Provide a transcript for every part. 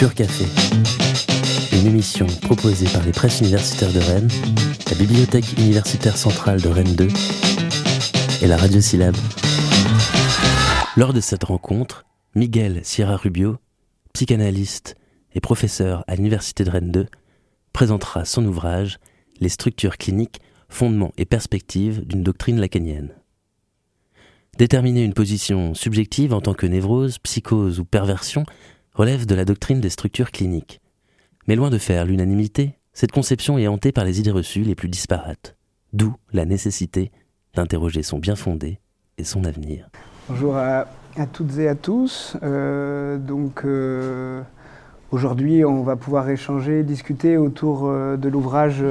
Pur Café, une émission proposée par les presses universitaires de Rennes, la Bibliothèque universitaire centrale de Rennes 2 et la Radio Syllabe. Lors de cette rencontre, Miguel Sierra Rubio, psychanalyste et professeur à l'Université de Rennes 2, présentera son ouvrage Les structures cliniques, fondements et perspectives d'une doctrine lacanienne. Déterminer une position subjective en tant que névrose, psychose ou perversion relève de la doctrine des structures cliniques. Mais loin de faire l'unanimité, cette conception est hantée par les idées reçues les plus disparates, d'où la nécessité d'interroger son bien fondé et son avenir. Bonjour à, toutes et à tous. Euh, donc euh, aujourd'hui, on va pouvoir échanger, discuter autour euh, de l'ouvrage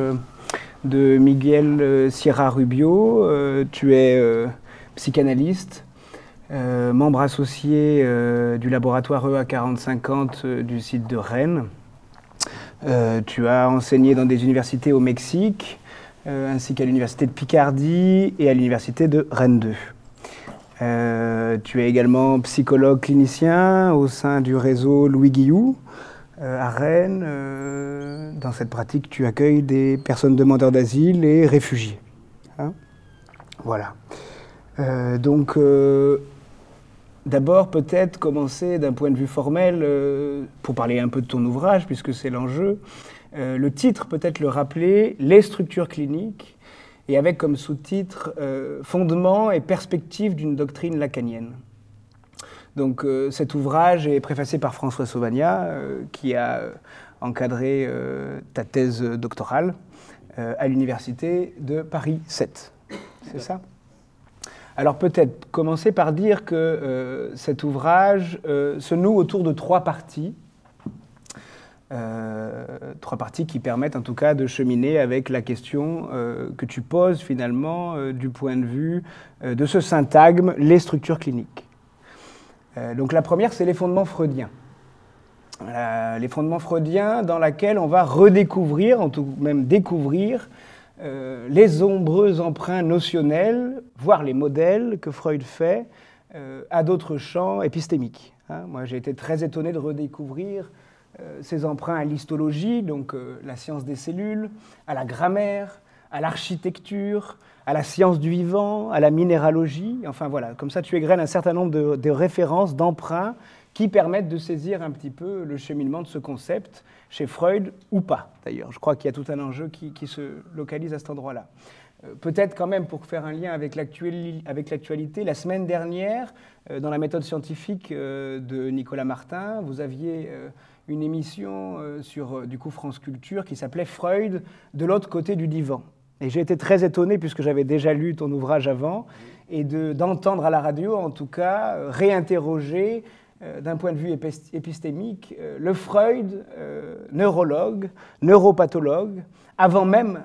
de Miguel Sierra Rubio. tu es psychanalyste, membre associé du laboratoire EA4050 du site de Rennes. tu as enseigné dans des universités au Mexique, ainsi qu'à l'université de Picardie et à l'université de Rennes 2. Euh, tu es également psychologue clinicien au sein du réseau Louis Guillou euh, à Rennes. Euh, dans cette pratique, tu accueilles des personnes demandeurs d'asile et réfugiés. Hein. voilà. donc, d'abord, peut-être commencer d'un point de vue formel, pour parler un peu de ton ouvrage, puisque c'est l'enjeu. le titre, peut-être le rappeler, Les structures cliniques et avec comme sous-titre euh, Fondement et perspective d'une doctrine lacanienne. Donc euh, cet ouvrage est préfacé par François Sauvagna, euh, qui a encadré ta thèse doctorale à l'université de Paris 7. C'est ça? Alors peut-être commencer par dire que cet ouvrage se noue autour de trois parties. Euh, trois parties qui permettent en tout cas de cheminer avec la question euh, que tu poses finalement euh, du point de vue de ce syntagme, les structures cliniques. donc la première, c'est les fondements freudiens. les fondements freudiens dans lesquels on va redécouvrir, en tout même découvrir, les nombreux emprunts notionnels, voire les modèles que Freud fait à d'autres champs épistémiques. Hein. moi, j'ai été très étonné de redécouvrir euh, ces emprunts à l'histologie, donc euh, la science des cellules, à la grammaire, à l'architecture, à la science du vivant, à la minéralogie. Enfin voilà, comme ça tu égrènes un certain nombre de, références, d'emprunts qui permettent de saisir un petit peu le cheminement de ce concept chez Freud ou pas d'ailleurs. Je crois qu'il y a tout un enjeu qui, se localise à cet endroit-là. Euh, peut-être quand même pour faire un lien avec l'actualité, la semaine dernière, dans la méthode scientifique de Nicolas Martin, vous aviez une émission euh, sur euh, du coup France Culture qui s'appelait Freud de l'autre côté du divan. Et j'ai été très étonné puisque j'avais déjà lu ton ouvrage avant et d'entendre à la radio en tout cas euh, réinterroger d'un point de vue épistémique le Freud neurologue, neuropathologue, avant même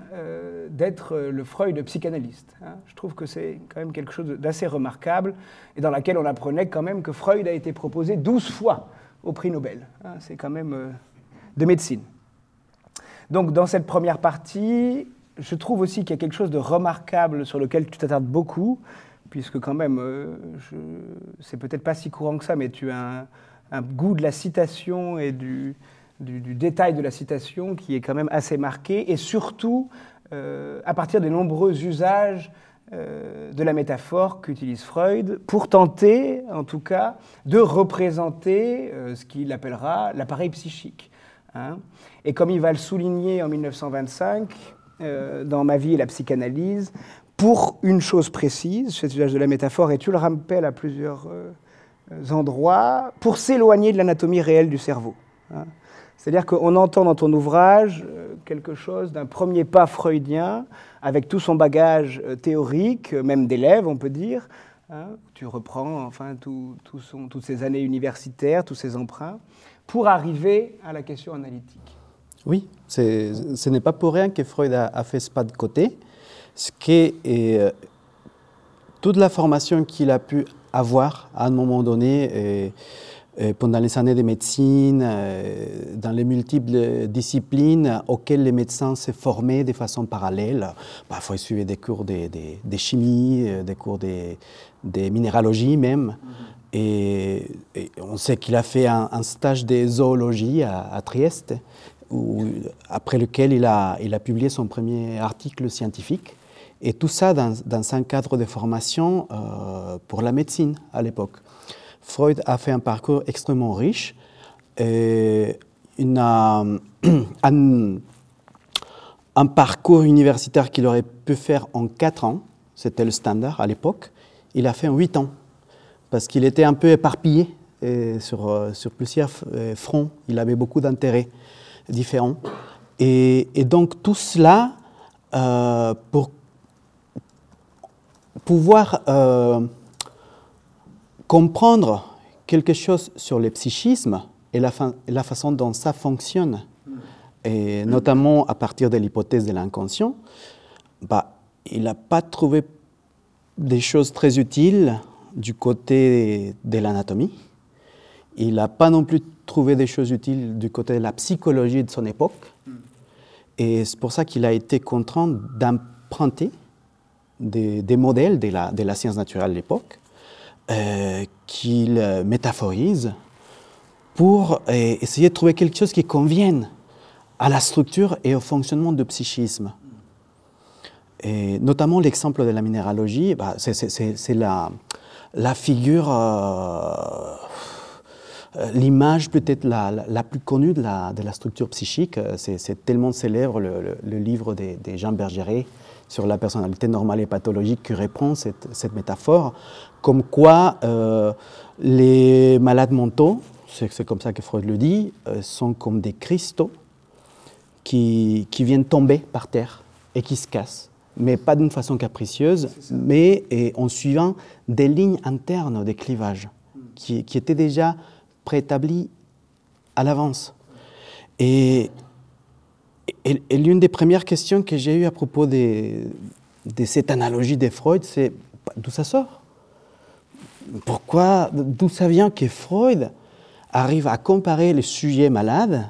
d'être le Freud psychanalyste. Hein. Je trouve que c'est quand même quelque chose d'assez remarquable et dans laquelle on apprenait quand même que Freud a été proposé 12 fois au prix Nobel. Hein, c'est quand même euh, de médecine. Donc dans cette première partie, je trouve aussi qu'il y a quelque chose de remarquable sur lequel tu t'attardes beaucoup, puisque quand même, euh, c'est peut-être pas si courant que ça, mais tu as un, goût de la citation et du, détail de la citation qui est quand même assez marqué, et surtout euh, à partir des nombreux usages euh, de la métaphore qu'utilise Freud pour tenter, en tout cas, de représenter ce qu'il appellera l'appareil psychique. Hein. Et comme il va le souligner en 1925, euh, dans Ma vie et la psychanalyse, pour une chose précise, cet usage de la métaphore, et tu le rappelles à plusieurs endroits, pour s'éloigner de l'anatomie réelle du cerveau. Hein. C'est-à-dire qu'on entend dans ton ouvrage quelque chose d'un premier pas freudien avec tout son bagage euh, théorique, euh, même d'élève, on peut dire. Hein. tu reprends enfin toutes ces années universitaires, tous ces emprunts, pour arriver à la question analytique. Oui, ce n'est pas pour rien que Freud a, fait ce pas de côté. Ce qui est euh, toute la formation qu'il a pu avoir à un moment donné. Euh, pendant les années de médecine, euh, dans les multiples disciplines auxquelles les médecins se formaient de façon parallèle. Parfois, ils suivaient des cours de, chimie, euh, des cours de, minéralogie même. Et, on sait qu'il a fait un, stage de zoologie à, Trieste, après lequel il a, il a publié son premier article scientifique. Et tout ça dans, un cadre de formation euh, pour la médecine à l'époque. Freud a fait un parcours extrêmement riche. Et une, un, un, parcours universitaire qu'il aurait pu faire en quatre ans, c'était le standard à l'époque, il a fait en huit ans, parce qu'il était un peu éparpillé sur, euh, sur, plusieurs euh, fronts, il avait beaucoup d'intérêts différents. Et, donc tout cela, euh, pour pouvoir comprendre quelque chose sur le psychisme et la, la façon dont ça fonctionne, et notamment à partir de l'hypothèse de l'inconscient, bah, il n'a pas trouvé des choses très utiles du côté de l'anatomie. Il n'a pas non plus trouvé des choses utiles du côté de la psychologie de son époque. Et c'est pour ça qu'il a été contraint d'emprunter des, modèles de la, de science naturelle de l'époque euh, qu'il métaphorise pour euh, essayer de trouver quelque chose qui convienne à la structure et au fonctionnement du psychisme. Et notamment l'exemple de la minéralogie, bah, c'est la, figure, euh, l'image peut-être la, la, plus connue de la, de structure psychique. C'est tellement célèbre le, le, livre de, Jean Bergeret sur la personnalité normale et pathologique qui reprend cette, cette métaphore, comme quoi euh, les malades mentaux, c'est comme ça que Freud le dit, euh, sont comme des cristaux qui, qui viennent tomber par terre et qui se cassent mais pas d'une façon capricieuse, mais en suivant des lignes internes de clivage qui, étaient déjà préétablies à l'avance. Et, l'une des premières questions que j'ai eues à propos de, cette analogie de Freud, c'est d'où ça sort? Pourquoi, d'où ça vient que Freud arrive à comparer le sujet malade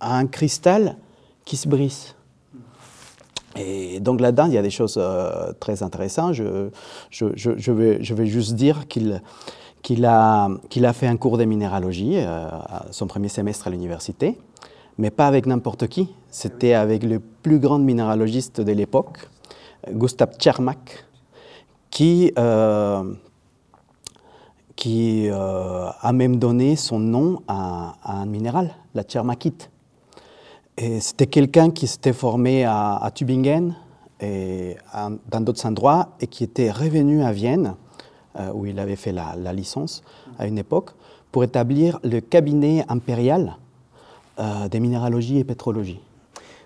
à un cristal qui se brise? Et donc là-dedans, il y a des choses euh, très intéressantes. Je, vais, juste dire qu'il qu'il a, qu'il a fait un cours de minéralogie, euh, son premier semestre à l'université, mais pas avec n'importe qui. C'était avec le plus grand minéralogiste de l'époque, Gustav Czermak, qui, euh, qui a même donné son nom à, à un minéral, la Tchermakite. C'était quelqu'un qui s'était formé à, Tübingen et dans d'autres endroits et qui était revenu à Vienne, euh, où il avait fait la, licence à une époque, pour établir le cabinet impérial euh, des minéralogie et pétrologie.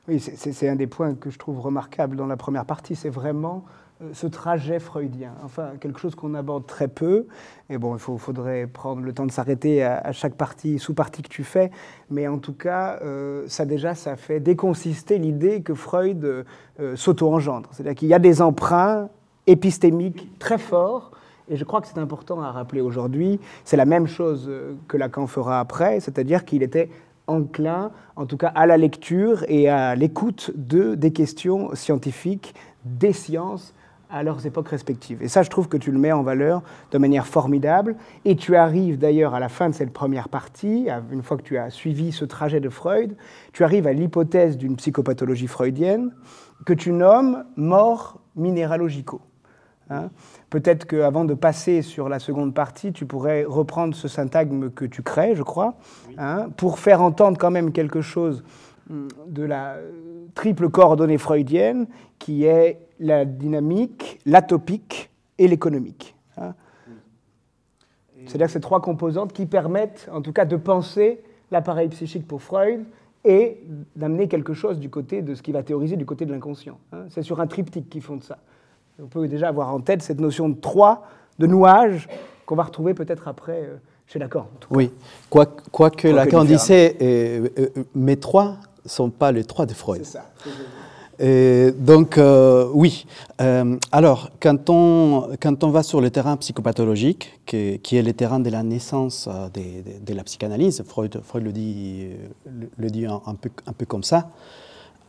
Oui, c'est un des points que je trouve remarquable dans la première partie. C'est vraiment euh, ce trajet freudien. Enfin, quelque chose qu'on aborde très peu. Et bon, il faudrait prendre le temps de s'arrêter à, chaque partie, sous-partie que tu fais. Mais en tout cas, euh, ça déjà, ça fait déconsister l'idée que Freud s'auto-engendre. C'est-à-dire qu'il y a des emprunts épistémiques très forts. Et je crois que c'est important à rappeler aujourd'hui. C'est la même chose que Lacan fera après, c'est-à-dire qu'il était enclin, en tout cas à la lecture et à l'écoute de, des questions scientifiques, des sciences, à leurs époques respectives. Et ça, je trouve que tu le mets en valeur de manière formidable. Et tu arrives d'ailleurs à la fin de cette première partie, une fois que tu as suivi ce trajet de Freud, tu arrives à l'hypothèse d'une psychopathologie freudienne que tu nommes mort minéralogico. Hein. Peut-être qu'avant de passer sur la seconde partie, tu pourrais reprendre ce syntagme que tu crées, je crois, hein, pour faire entendre quand même quelque chose hum, de la triple coordonnée freudienne qui est la dynamique, l'atopique et l'économique. Hein. C'est-à-dire ces trois composantes qui permettent, en tout cas, de penser l'appareil psychique pour Freud et d'amener quelque chose du côté de ce qu'il va théoriser du côté de l'inconscient. Hein. C'est sur un triptyque qui fonde ça. On peut déjà avoir en tête cette notion de trois, de nouage, qu'on va retrouver peut-être après euh, chez Lacan. Oui, quoique quoi que Lacan disait, euh, euh, mes trois ne sont pas les trois de Freud. C'est ça. Et donc, euh, oui. Euh, alors, quand on, quand on va sur le terrain psychopathologique, qui, qui est le terrain de la naissance euh, de, de, la psychanalyse, Freud, Freud le dit, le, dit un, peu, un, peu, comme ça,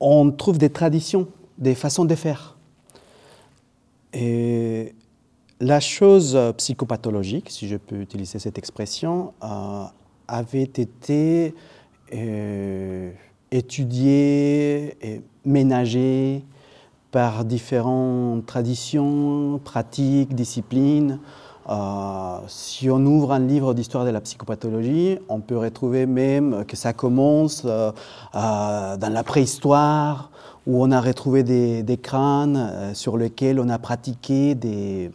on trouve des traditions, des façons de faire. Et la chose psychopathologique, si je peux utiliser cette expression, euh, avait été euh, étudiée et ménagée par différentes traditions, pratiques, disciplines. Euh, si on ouvre un livre d'histoire de la psychopathologie, on peut retrouver même que ça commence euh, euh, dans la préhistoire, où on a retrouvé des, des crânes sur lesquels on a pratiqué des,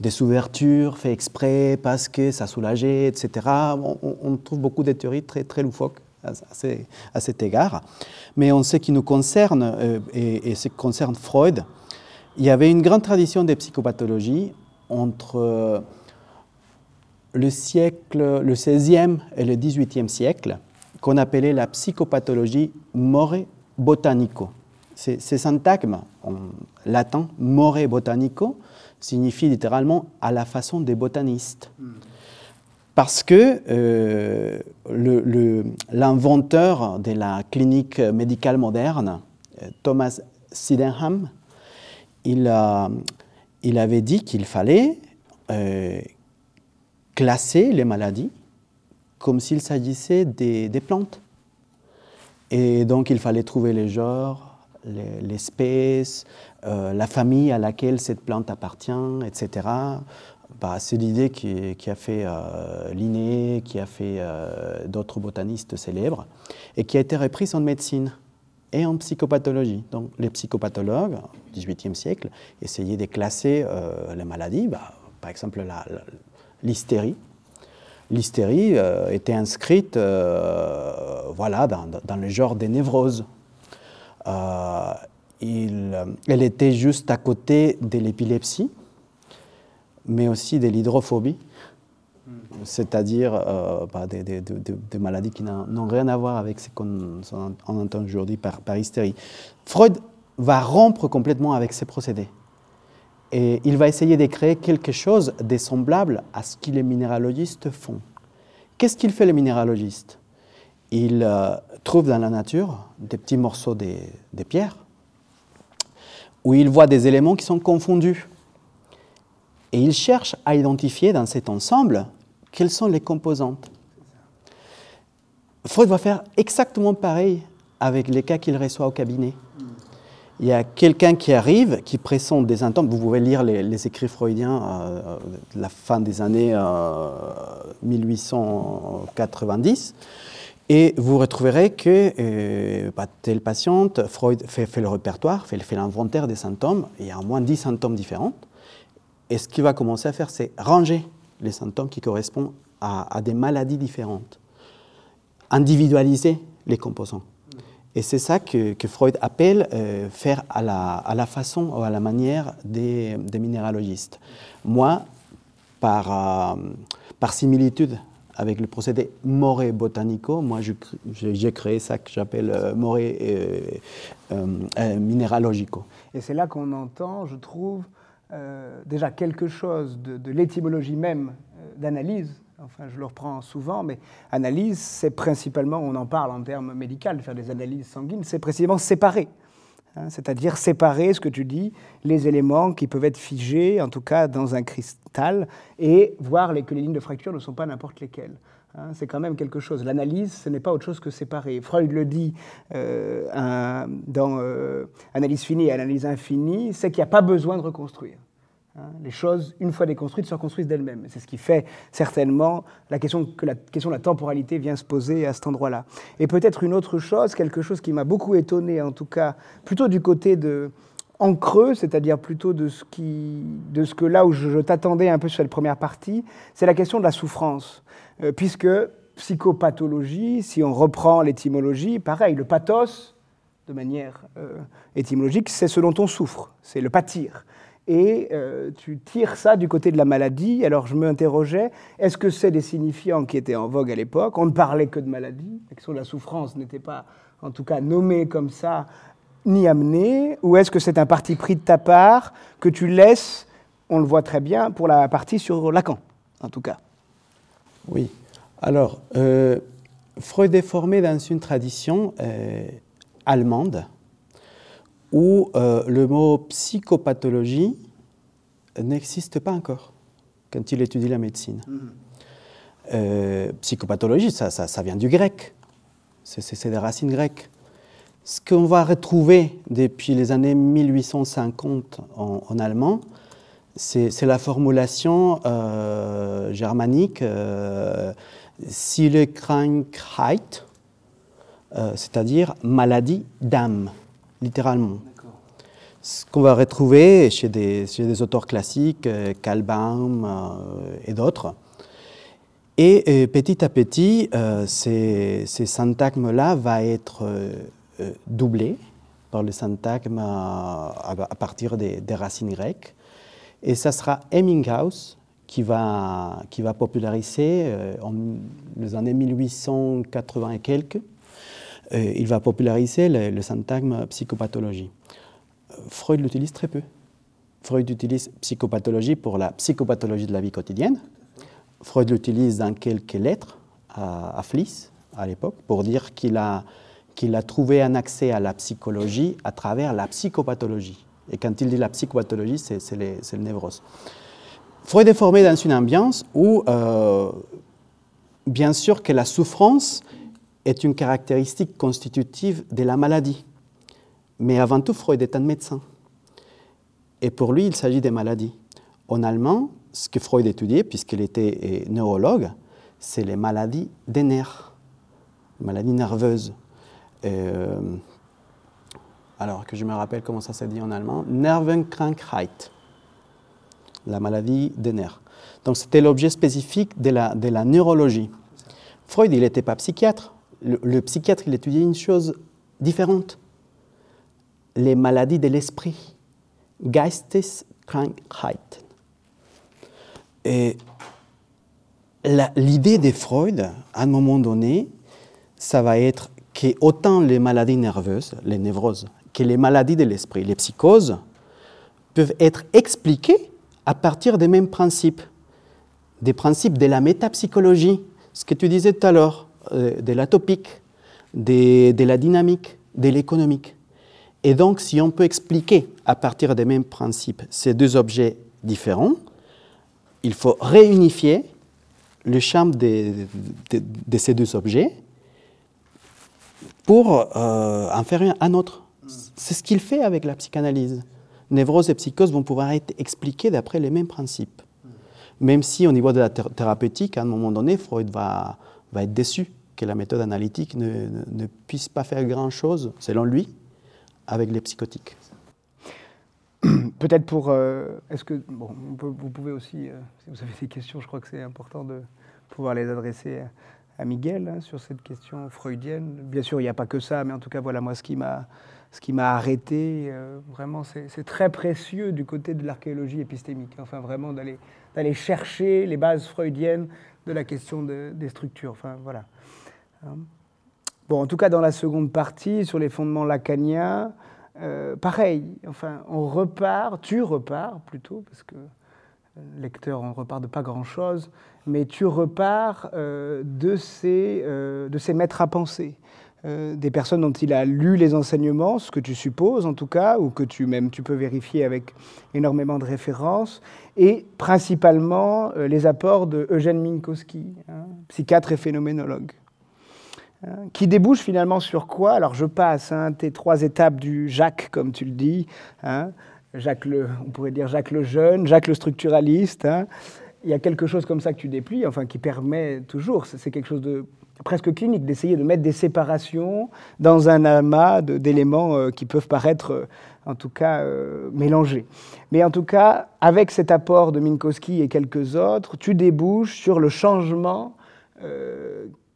des ouvertures fait exprès parce que ça soulageait, etc. On, trouve beaucoup de théories très, très loufoques à, cet égard. Mais en ce qui nous concerne, euh, et, ce qui concerne Freud, il y avait une grande tradition de psychopathologie entre euh, le siècle, le 16e et le 18e siècle, qu'on appelait la psychopathologie more botanico. Ces, syntagmes en latin, more botanico, signifie littéralement à la façon des botanistes. Hmm parce que euh, l'inventeur de la clinique médicale moderne, Thomas Sydenham, il, il avait dit qu'il fallait euh, classer les maladies comme s'il s'agissait des, plantes. Et donc il fallait trouver les genres, l'espèce, euh, la famille à laquelle cette plante appartient, etc. Bah, c'est l'idée qui, a fait euh, Linné, qui a fait euh, d'autres botanistes célèbres, et qui a été reprise en médecine et en psychopathologie. Donc les psychopathologues, au XVIIIe siècle, essayaient de classer euh, les maladies, bah, par exemple l'hystérie. L'hystérie était inscrite voilà, dans, le genre des névroses. Elle était juste à côté de l'épilepsie, mais aussi de l'hydrophobie, c'est-à-dire euh, bah, des, maladies qui n'ont rien à voir avec ce qu'on entend aujourd'hui par, hystérie. Freud va rompre complètement avec ces procédés. Et il va essayer de créer quelque chose de semblable à ce que les minéralogistes font. Qu'est-ce qu'il fait le minéralogiste Il euh, trouve dans la nature des petits morceaux de, de pierre où il voit des éléments qui sont confondus. Et il cherche à identifier dans cet ensemble quelles sont les composantes. Freud va faire exactement pareil avec les cas qu'il reçoit au cabinet. Il y a quelqu'un qui arrive, qui pressent des symptômes. Vous pouvez lire les, écrits freudiens euh, de la fin des années 1890. Euh, et vous retrouverez que euh, bah, telle patiente, Freud fait, fait le répertoire, fait, fait l'inventaire des symptômes. Il y a au moins 10 symptômes différents. Et ce qu'il va commencer à faire, c'est ranger les symptômes qui correspondent à, des maladies différentes, individualiser les composants. Et c'est ça que, Freud appelle euh, faire à la, façon ou à la manière des, minéralogistes. Moi, par, euh, par similitude avec le procédé moré botanico, moi j'ai créé ça que j'appelle euh, moré minéralogico. Et c'est là qu'on entend, je trouve, euh, déjà quelque chose de, l'étymologie même euh, d'analyse. Enfin, je le reprends souvent, mais analyse, c'est principalement, on en parle en termes médicaux, faire des analyses sanguines, c'est précisément séparer. Hein, c'est-à-dire séparer ce que tu dis, les éléments qui peuvent être figés, en tout cas dans un cristal, et voir que les lignes de fracture ne sont pas n'importe lesquelles. Hein, c'est quand même quelque chose. L'analyse, ce n'est pas autre chose que séparer. Freud le dit euh, dans euh, Analyse finie et Analyse infinie, c'est qu'il n'y a pas besoin de reconstruire. Hein, les choses, une fois déconstruites, se reconstruisent d'elles-mêmes. C'est ce qui fait certainement la question que la question de la temporalité vient se poser à cet endroit-là. Et peut-être une autre chose, quelque chose qui m'a beaucoup étonné, en tout cas, plutôt du côté de en creux, c'est-à-dire plutôt de ce, qui, de ce que là où je, t'attendais un peu sur la première partie, c'est la question de la souffrance. Euh, puisque psychopathologie, si on reprend l'étymologie, pareil, le pathos, de manière euh, étymologique, c'est ce dont on souffre, c'est le pâtir. Et euh, tu tires ça du côté de la maladie. Alors je m'interrogeais, est-ce que c'est des signifiants qui étaient en vogue à l'époque? On ne parlait que de maladie, la question de la souffrance n'était pas, en tout cas, nommée comme ça, ni amenée. Ou est-ce que c'est un parti pris de ta part que tu laisses, on le voit très bien, pour la partie sur Lacan, en tout cas? Oui. Alors, euh, Freud est formé dans une tradition euh, allemande où euh, le mot psychopathologie n'existe pas encore quand il étudie la médecine. Euh, psychopathologie, ça, ça, vient du grec. C'est des racines grecques. Ce qu'on va retrouver depuis les années 1850 en, allemand, c'est la formulation euh, germanique euh, Krankheit, euh, c'est-à-dire maladie d'âme, littéralement. Ce qu'on va retrouver chez des, chez des, auteurs classiques, Kalbaum et d'autres. Et petit à petit, euh, ces, ces syntagmes-là vont être euh, euh, doublés par le syntagme à, partir des, racines grecques. Et ça sera Hemminghaus qui va, qui va populariser en les années 1880 et quelques. il va populariser le, le syntagme psychopathologie. Freud l'utilise très peu. Freud utilise psychopathologie pour la psychopathologie de la vie quotidienne, Freud l'utilise dans quelques lettres à, Fliss, à l'époque, pour dire qu'il a, qu'il a trouvé un accès à la psychologie à travers la psychopathologie. Et quand il dit la psychopathologie, c'est, le névrose. Freud est formé dans une ambiance où, euh, bien sûr, que la souffrance est une caractéristique constitutive de la maladie. Mais avant tout, Freud est un médecin. Et pour lui, il s'agit des maladies. En allemand, ce que Freud étudiait, puisqu'il était euh, neurologue, c'est les maladies des nerfs, les maladies nerveuses. Euh, alors que je me rappelle comment ça s'est dit en allemand, Nervenkrankheit, la maladie des nerfs. Donc c'était l'objet spécifique de la, neurologie. Freud, il n'était pas psychiatre. Le, le, psychiatre, il étudiait une chose différente. Les maladies de l'esprit. Geisteskrankheit. Et l'idée de Freud, à un moment donné, ça va être que autant les maladies nerveuses, les névroses, que les maladies de l'esprit, les psychoses, peuvent être expliquées à partir des mêmes principes, des principes de la métapsychologie, ce que tu disais tout à l'heure, euh, de l'atopique, de, de la dynamique, de l'économique. Et donc, si on peut expliquer à partir des mêmes principes ces deux objets différents, il faut réunifier le champ de, ces deux objets pour euh, en faire un autre. C'est ce qu'il fait avec la psychanalyse. Névrose et psychose vont pouvoir être expliquées d'après les mêmes principes. Même si au niveau de la thérapeutique, à un moment donné, Freud va, va être déçu que la méthode analytique ne, ne puisse pas faire grand-chose, selon lui, avec les psychotiques. Peut-être pour. Euh, est-ce que. Bon, vous pouvez aussi, euh, si vous avez des questions, je crois que c'est important de pouvoir les adresser à, Miguel hein, sur cette question freudienne. Bien sûr, il n'y a pas que ça, mais en tout cas, voilà, moi, ce qui m'a. Ce qui m'a arrêté, euh, vraiment, c'est très précieux du côté de l'archéologie épistémique. Enfin, vraiment, d'aller chercher les bases freudiennes de la question des structures. Enfin, voilà. Hein. Bon, en tout cas, dans la seconde partie, sur les fondements lacaniens, euh, pareil, enfin, on repart, tu repars plutôt, parce que euh, lecteur, on repart de pas grand-chose, mais tu repars de ces maîtres à penser, des personnes dont il a lu les enseignements, ce que tu supposes en tout cas, ou que tu même tu peux vérifier avec énormément de références, et principalement les apports de Eugène Minkowski, hein, psychiatre et phénoménologue. Hein, qui débouche finalement sur quoi? Alors je passe hein, tes trois étapes du Jacques, comme tu le dis, hein, Jacques le, on pourrait dire Jacques le jeune, Jacques le structuraliste. Il y a quelque chose comme ça que tu déplies, enfin qui permet toujours, c'est quelque chose de presque clinique, d'essayer de mettre des séparations dans un amas d'éléments euh, qui peuvent paraître, euh, en tout cas, euh, mélangés. Mais en tout cas, avec cet apport de Minkowski et quelques autres, tu débouches sur le changement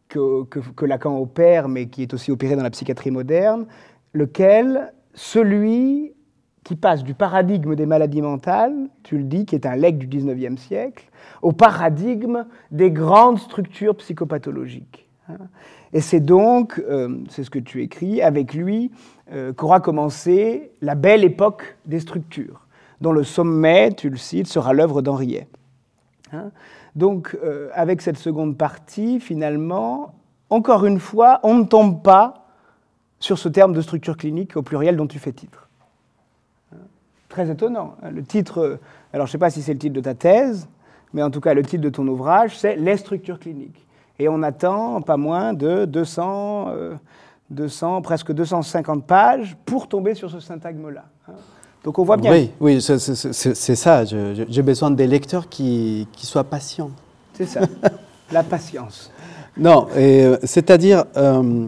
que, Lacan opère, mais qui est aussi opéré dans la psychiatrie moderne, lequel, celui qui passe du paradigme des maladies mentales, tu le dis, qui est un legs du 19e siècle, au paradigme des grandes structures psychopathologiques. Hein. Et c'est donc, euh, c'est ce que tu écris, avec lui euh, qu'aura commencé la belle époque des structures, dont le sommet, tu le cites, sera l'œuvre d'Henriet. Hein. Donc, euh, avec cette seconde partie, finalement, encore une fois, on ne tombe pas sur ce terme de structure clinique au pluriel dont tu fais titre. Très étonnant. Hein. Le titre, alors je ne sais pas si c'est le titre de ta thèse, mais en tout cas le titre de ton ouvrage, c'est Les structures cliniques. Et on attend pas moins de 200, 200 presque 250 pages pour tomber sur ce syntagme-là. Hein. Donc on voit bien. Oui, oui c'est ça. J'ai besoin des lecteurs qui, qui soient patients. C'est ça, la patience. Non, euh, c'est-à-dire euh,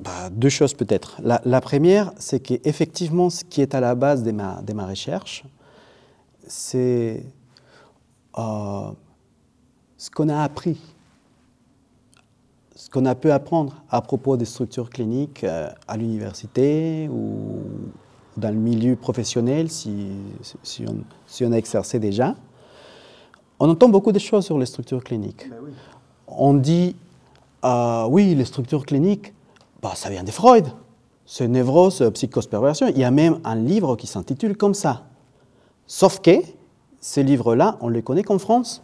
bah, deux choses peut-être. La, première, c'est qu'effectivement, ce qui est à la base de ma, de ma recherche, c'est euh, ce qu'on a appris, ce qu'on a pu apprendre à propos des structures cliniques à l'université ou dans le milieu professionnel, si, si, on, si, on, a exercé déjà. On entend beaucoup de choses sur les structures cliniques. Ben on dit, euh, oui, les structures cliniques, bah, ça vient de Freud. C'est névrose, psychose, perversion. Il y a même un livre qui s'intitule comme ça. Sauf que ces livres-là, on les connaît qu'en France.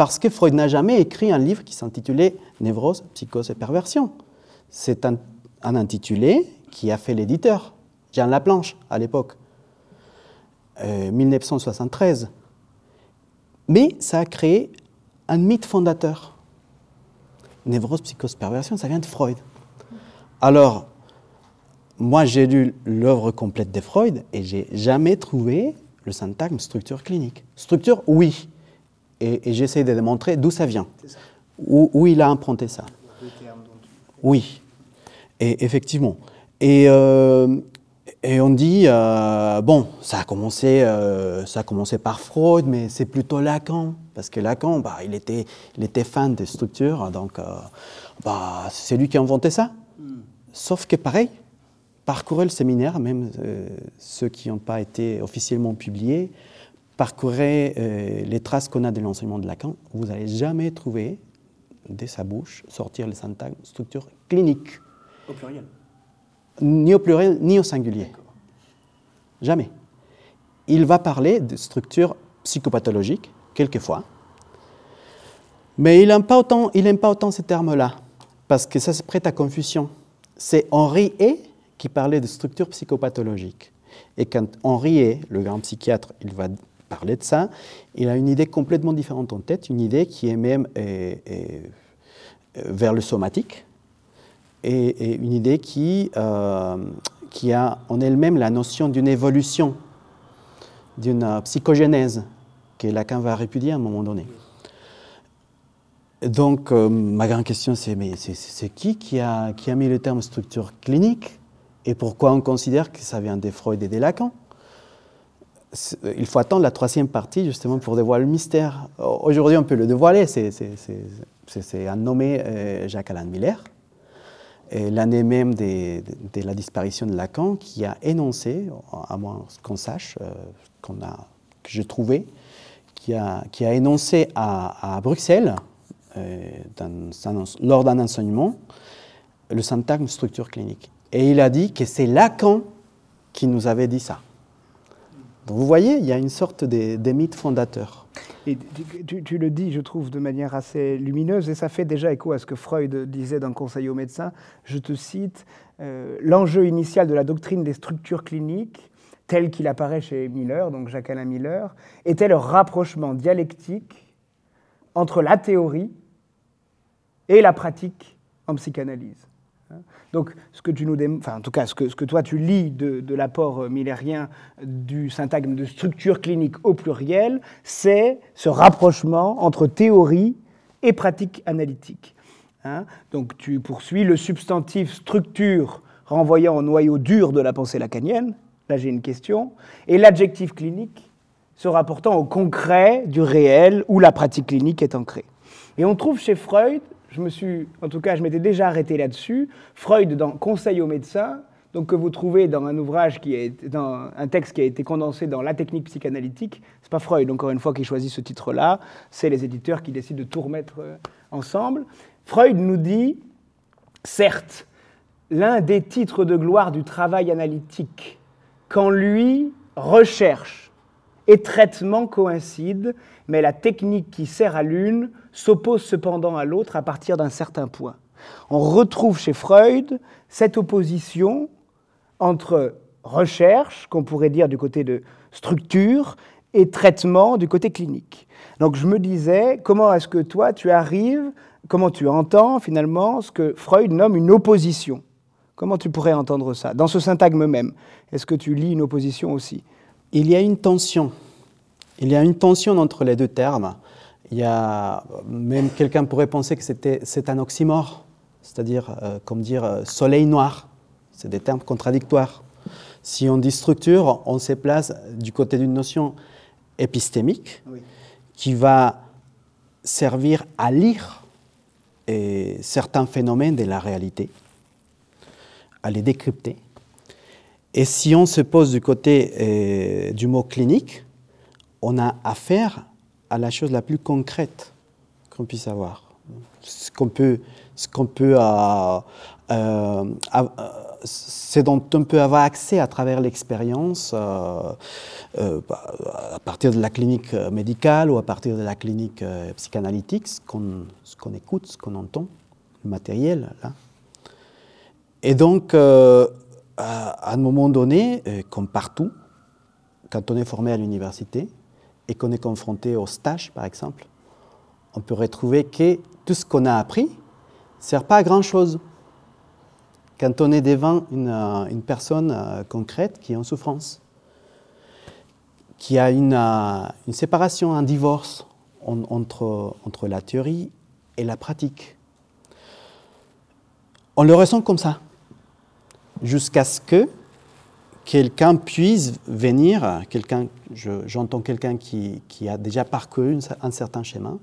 Parce que Freud n'a jamais écrit un livre qui s'intitulait Névrose, psychose et perversion. C'est un, intitulé qui a fait l'éditeur. Jean Laplanche à l'époque, 1973. Euh, Mais ça a créé un mythe fondateur. Névrose, psychose, perversion, ça vient de Freud. Alors, moi j'ai lu l'œuvre complète de Freud et j'ai jamais trouvé le syntagme structure clinique. Structure, oui. Et, j'essaie de démontrer d'où ça vient. Où, il a emprunté ça. Oui. Et effectivement. Et, euh, on dit, euh, bon, ça a, commencé, euh, ça a commencé par Freud, mais c'est plutôt Lacan, parce que Lacan, bah, il, était, il était fan des structures, donc bah, c'est lui qui a inventé ça. Sauf que pareil, parcourez le séminaire, même ceux qui n'ont pas été officiellement publiés, parcourez les traces qu'on a de l'enseignement de Lacan, vous n'allez jamais trouver de sa bouche sortir le syntagme structure clinique. Au pluriel ni au pluriel ni au singulier. Jamais. Il va parler de structure psychopathologique, quelquefois, mais il n'aime pas, autant, il pas autant ces termes-là, parce que ça se prête à confusion. C'est Henri Hay qui parlait de structure psychopathologique. Et quand Henri Hay, le grand psychiatre, il va parler de ça, il a une idée complètement différente en tête, une idée qui est même euh, euh, vers le somatique, et, une idée qui, euh, qui a en elle-même la notion d'une évolution, d'une psychogénèse, que Lacan va répudier à un moment donné. Donc, euh, ma grande question, c'est mais c'est qui qui a, qui a mis le terme structure clinique et pourquoi on considère que ça vient des Freud et des Lacan? Il faut attendre la troisième partie justement pour dévoiler le mystère. Aujourd'hui, on peut le dévoiler, c'est un nommé euh, Jacques Alain Miller l'année même de, la disparition de Lacan, qui a énoncé, à moins qu'on sache, euh, a, que j'ai trouvé, qui a, qui a énoncé à, Bruxelles, euh, lors d'un enseignement, le syntagme structure clinique. Et il a dit que c'est Lacan qui nous avait dit ça. Donc vous voyez, il y a une sorte de, de mythe fondateur. Et tu, le dis, je trouve, de manière assez lumineuse, et ça fait déjà écho à ce que Freud disait dans Conseil aux médecins. Je te cite euh, L'enjeu initial de la doctrine des structures cliniques, tel qu'il apparaît chez Miller, donc Jacques-Alain Miller, était le rapprochement dialectique entre la théorie et la pratique en psychanalyse. Hein. Donc, ce que tu nous enfin, en tout cas, ce que, ce que toi tu lis de, l'apport euh, millérien du syntagme de structure clinique au pluriel, c'est ce rapprochement entre théorie et pratique analytique. Hein. Donc, tu poursuis le substantif structure renvoyant au noyau dur de la pensée lacanienne. Là, j'ai une question. Et l'adjectif clinique se rapportant au concret du réel où la pratique clinique est ancrée. Et on trouve chez Freud je me suis, en tout cas, je m'étais déjà arrêté là-dessus. Freud dans Conseil aux médecins, donc que vous trouvez dans un ouvrage qui est dans un texte qui a été condensé dans La technique psychanalytique. C'est pas Freud, encore une fois, qui choisit ce titre-là. C'est les éditeurs qui décident de tout remettre euh, ensemble. Freud nous dit, certes, l'un des titres de gloire du travail analytique, quand lui recherche et traitement coïncident, mais la technique qui sert à l'une s'oppose cependant à l'autre à partir d'un certain point. On retrouve chez Freud cette opposition entre recherche, qu'on pourrait dire du côté de structure, et traitement du côté clinique. Donc je me disais, comment est-ce que toi, tu arrives, comment tu entends finalement ce que Freud nomme une opposition? Comment tu pourrais entendre ça Dans ce syntagme même, est-ce que tu lis une opposition aussi? Il y a une tension. Il y a une tension entre les deux termes. Il y a même quelqu'un pourrait penser que c'est un oxymore, c'est-à-dire euh, comme dire euh, soleil noir. C'est des termes contradictoires. Si on dit structure, on se place du côté d'une notion épistémique qui va servir à lire certains phénomènes de la réalité, à les décrypter. Et si on se pose du côté euh, du mot clinique, on a affaire à la chose la plus concrète qu'on puisse avoir. Ce qu'on peut, ce qu'on peut euh, euh, dont on peut avoir accès à travers l'expérience euh, bah, à partir de la clinique médicale ou à partir de la clinique psychanalytique, ce qu'on, ce écoute, ce qu'on entend, le matériel. Là. Et donc, à un moment donné, comme partout, quand on est formé à l'université, et qu'on est confronté au stage, par exemple, on peut retrouver que tout ce qu'on a appris ne sert pas à grand-chose. Quand on est devant une, euh, personne euh, concrète qui est en souffrance, qui a une, euh, séparation, un divorce entre, entre la théorie et la pratique, on le ressent comme ça, jusqu'à ce que quelqu'un puisse venir, quelqu'un, j'entends quelqu'un qui, qui, a déjà parcouru un certain chemin,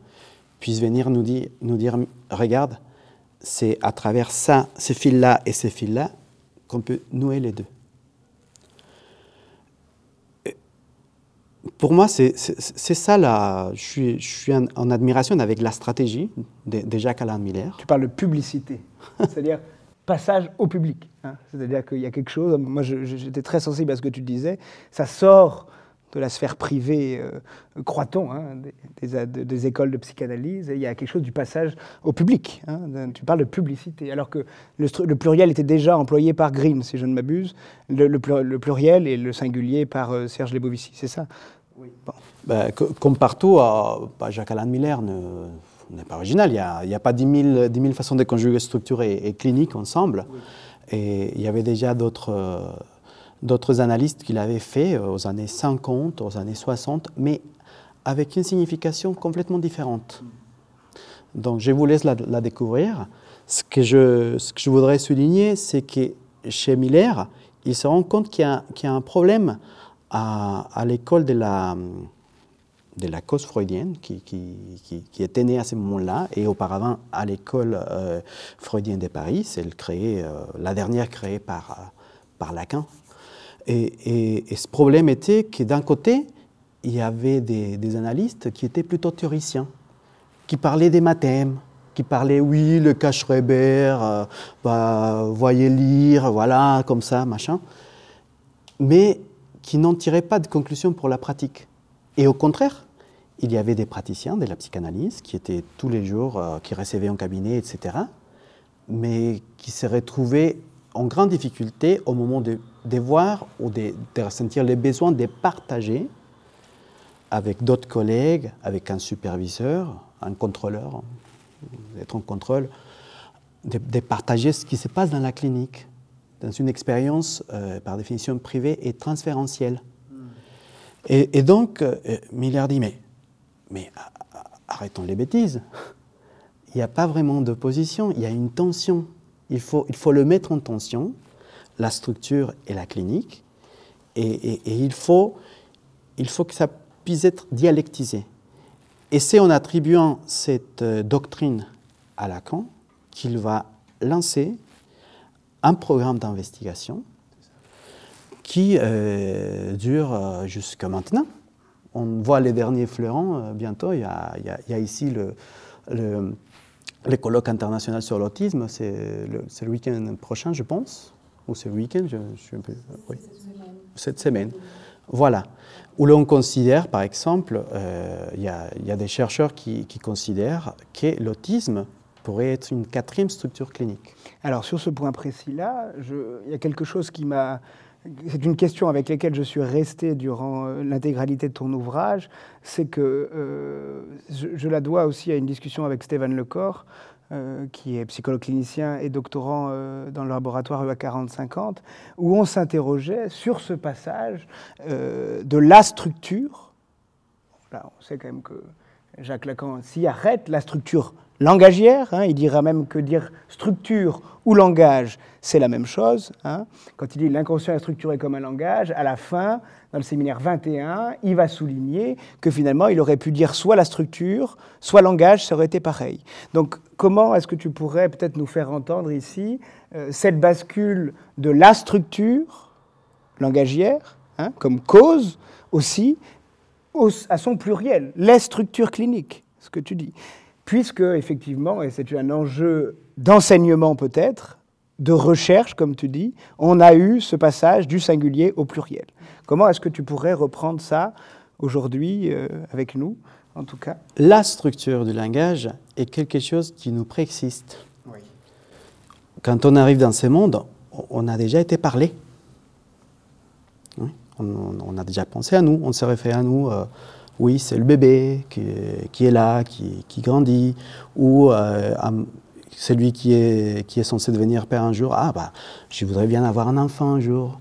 puisse venir nous dire, nous dire regarde, c'est à travers ça, ces fils-là et ces fils-là qu'on peut nouer les deux. Pour moi, c'est ça, là, je suis, je suis en, admiration avec la stratégie de, de Jacques Alain Miller. Tu parles de publicité, c'est-à-dire passage au public. Hein. C'est-à-dire qu'il y a quelque chose, moi j'étais très sensible à ce que tu disais, ça sort de la sphère privée, euh, croit-on, hein, des, des, écoles de psychanalyse, et il y a quelque chose du passage au public. Hein. Tu parles de publicité, alors que le, pluriel était déjà employé par Green, si je ne m'abuse, le, pluriel et le singulier par euh, Serge Lebovici, c'est ça? Oui. Ben, comme partout, euh, Jacques Alain Miller ne n'est pas original. Il n'y a, pas 10 000, façons de conjuguer structure et, clinique ensemble. Et il y avait déjà d'autres d'autres analystes qui l'avaient fait aux années 50, aux années 60, mais avec une signification complètement différente. Donc je vous laisse la, découvrir. Ce que, je, ce que je voudrais souligner, c'est que chez Miller, il se rend compte qu'il y, y, a un problème à, à l'école de la de la cause freudienne qui, qui, était née à ce moment-là et auparavant à l'école euh, freudienne de Paris, créée, euh, la dernière créée par, par Lacan. Et, ce problème était que d'un côté, il y avait des, analystes qui étaient plutôt théoriciens, qui parlaient des mathèmes, qui parlaient, oui, le cas euh, bah, voyez lire, voilà, comme ça, machin, mais qui n'en tiraient pas de conclusion pour la pratique. Et au contraire, il y avait des praticiens de la psychanalyse qui étaient tous les jours, euh, qui recevaient en cabinet, etc., mais qui se retrouvaient en grande difficulté au moment de, voir ou de, ressentir les besoins de partager avec d'autres collègues, avec un superviseur, un contrôleur, d'être en contrôle, de, partager ce qui se passe dans la clinique, dans une expérience euh, par définition privée et transférentielle. Hmm. Et, donc, euh, Miller dit, mais mais arrêtons les bêtises. Il n'y a pas vraiment d'opposition, il y a une tension. Il faut, il faut le mettre en tension, la structure et la clinique, et, il, faut, il faut que ça puisse être dialectisé. Et c'est en attribuant cette euh, doctrine à Lacan qu'il va lancer un programme d'investigation qui euh, dure euh, jusqu'à maintenant on voit les derniers fleurons euh, bientôt. Il y, a, ici le, le, colloque international sur l'autisme. C'est le, week-end prochain, je pense. Ou c'est le week-end je, oui. Cette semaine. Voilà. Où l'on considère, par exemple, euh, il y, a des chercheurs qui, qui considèrent que l'autisme pourrait être une quatrième structure clinique. Alors sur ce point précis-là, il y a quelque chose qui m'a c'est une question avec laquelle je suis resté durant euh, l'intégralité de ton ouvrage, c'est que euh, je, la dois aussi à une discussion avec Stéphane Lecor, euh, qui est psychologue clinicien et doctorant dans le laboratoire UA 4050, où on s'interrogeait sur ce passage de la structure. Là, on sait quand même que Jacques Lacan s'y arrête, la structure langagière. Hein, il dira même que dire structure ou langage, c'est la même chose. Hein. Quand il dit l'inconscient est structuré comme un langage, à la fin, dans le séminaire 21, il va souligner que finalement, il aurait pu dire soit la structure, soit langage, ça aurait été pareil. Donc, comment est-ce que tu pourrais peut-être nous faire entendre ici euh, cette bascule de la structure langagière, hein, comme cause aussi, à son pluriel, les structures cliniques, ce que tu dis puisque effectivement, et c'est un enjeu d'enseignement peut-être, de recherche, comme tu dis, on a eu ce passage du singulier au pluriel. Comment est-ce que tu pourrais reprendre ça aujourd'hui euh, avec nous, en tout cas? La structure du langage est quelque chose qui nous préexiste. Quand on arrive dans ce monde, on a déjà été parlé. On, a déjà pensé à nous, on s'est référé à nous. Euh, oui, c'est le bébé qui, est là, qui, grandit, ou euh, celui qui est, censé devenir père un jour, ah bah, je voudrais bien avoir un enfant un jour.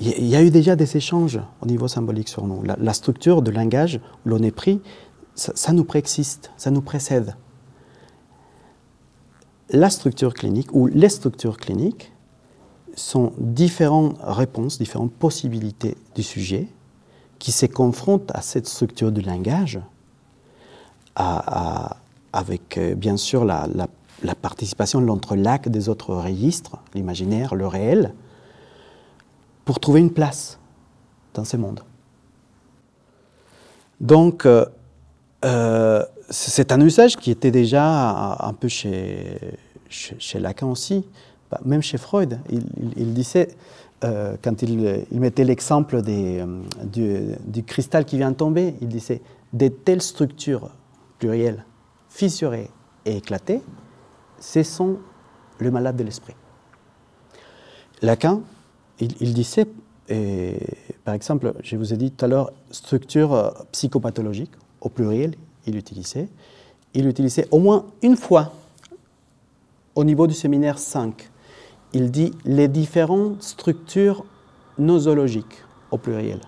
Il y a eu déjà des échanges au niveau symbolique sur nous. La, structure de langage où l'on est pris, ça, nous préexiste, ça nous précède. La structure clinique ou les structures cliniques sont différentes réponses, différentes possibilités du sujet qui se confronte à cette structure du langage, avec euh, bien sûr la, participation de l'entrelac des autres registres, l'imaginaire, le réel, pour trouver une place dans ce monde. Donc, euh, euh, c'est un usage qui était déjà un peu chez, chez, Lacan aussi, bah, même chez Freud. il disait, euh, quand il, mettait l'exemple euh, du, cristal qui vient de tomber, il disait des telles structures plurielles, fissurées et éclatées, ce sont le malade de l'esprit. Lacan, il, disait, par exemple, je vous ai dit tout à l'heure, structure euh, psychopathologique, au pluriel, il utilisait. Il utilisait au moins une fois au niveau du séminaire 5 il dit les différentes structures nosologiques au pluriel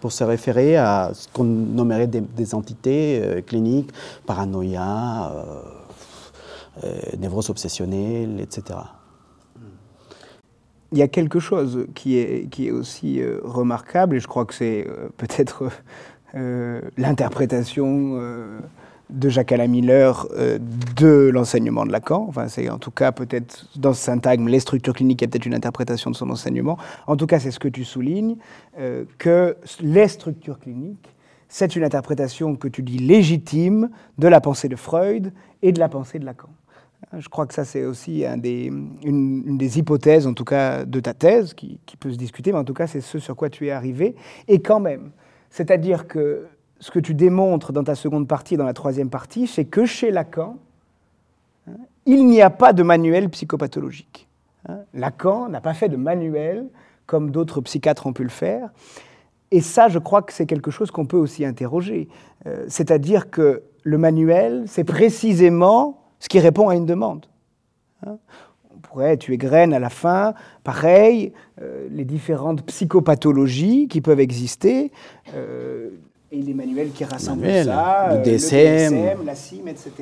pour se référer à ce qu'on nommerait des, entités euh, cliniques, paranoïa, euh, euh, névrose obsessionnelle, etc. Il y a quelque chose qui est, qui est aussi remarquable, et je crois que c'est peut-être l'interprétation de Jacques Alain Miller euh, de l'enseignement de Lacan. Enfin, c'est en tout cas peut-être dans ce syntagme, les structures cliniques, il y a peut-être une interprétation de son enseignement. En tout cas, c'est ce que tu soulignes, euh, que les structures cliniques, c'est une interprétation que tu dis légitime de la pensée de Freud et de la pensée de Lacan. Je crois que ça, c'est aussi une, des hypothèses, en tout cas, de ta thèse, qui, qui peut se discuter, mais en tout cas, c'est ce sur quoi tu es arrivé. Et quand même, c'est-à-dire que ce que tu démontres dans ta seconde partie et dans la troisième partie, c'est que chez Lacan, hein, il n'y a pas de manuel psychopathologique. Hein. Lacan n'a pas fait de manuel comme d'autres psychiatres ont pu le faire. Et ça, je crois que c'est quelque chose qu'on peut aussi interroger. Euh, c'est-à-dire que le manuel, c'est précisément ce qui répond à une demande. Hein. On pourrait tuer graine à la fin, pareil, euh, les différentes psychopathologies qui peuvent exister. Euh, et les manuels qui rassemblent ça, le DSM, euh, le la CIM, etc.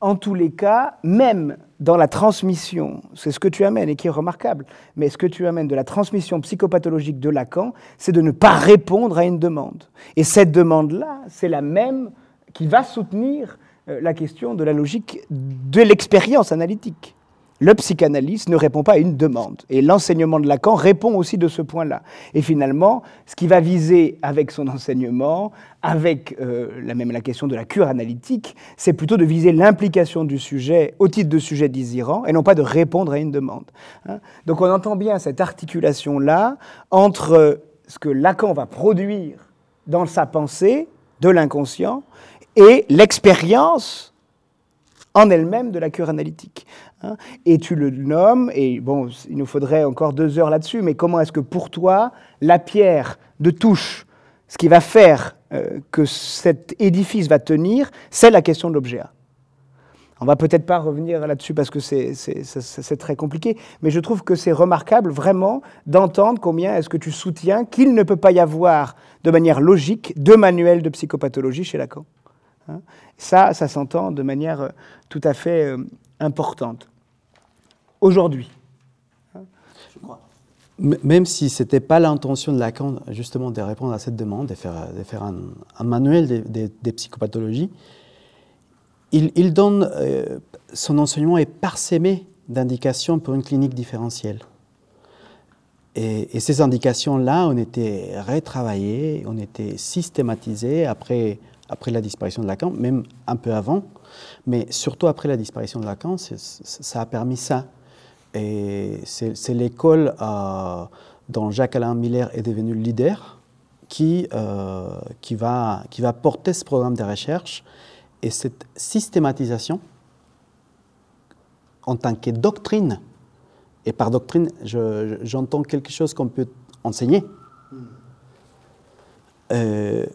En tous les cas, même dans la transmission, c'est ce que tu amènes et qui est remarquable, mais ce que tu amènes de la transmission psychopathologique de Lacan, c'est de ne pas répondre à une demande. Et cette demande-là, c'est la même qui va soutenir euh, la question de la logique de l'expérience analytique le psychanalyste ne répond pas à une demande. Et l'enseignement de Lacan répond aussi de ce point-là. Et finalement, ce qui va viser avec son enseignement, avec euh, la même la question de la cure analytique, c'est plutôt de viser l'implication du sujet au titre de sujet désirant et non pas de répondre à une demande. Hein. Donc on entend bien cette articulation-là entre ce que Lacan va produire dans sa pensée de l'inconscient et l'expérience en elle-même de la cure analytique. Hein. Et tu le nommes, et bon, il nous faudrait encore deux heures là-dessus, mais comment est-ce que pour toi, la pierre de touche, ce qui va faire euh, que cet édifice va tenir, c'est la question de l'objet A on va peut-être pas revenir là-dessus parce que c'est très compliqué, mais je trouve que c'est remarquable vraiment d'entendre combien est-ce que tu soutiens qu'il ne peut pas y avoir de manière logique deux manuels de psychopathologie chez Lacan. Hein. ça, ça s'entend de manière euh, tout à fait euh, importante. Aujourd'hui. Hein, même si ce n'était pas l'intention de Lacan justement de répondre à cette demande, de faire, un, manuel des psychopathologies, il, donne, euh, son enseignement est parsemé d'indications pour une clinique différentielle. Et, ces indications-là ont été retravaillées, ont été systématisées après, après la disparition de Lacan, même un peu avant, mais surtout après la disparition de Lacan, ça a permis ça. Et c'est l'école euh, dont Jacques-Alain Miller est devenu le leader qui, euh, qui, va, qui va porter ce programme de recherche et cette systématisation, en tant que doctrine, et par doctrine, j'entends quelque chose qu'on peut enseigner. Euh,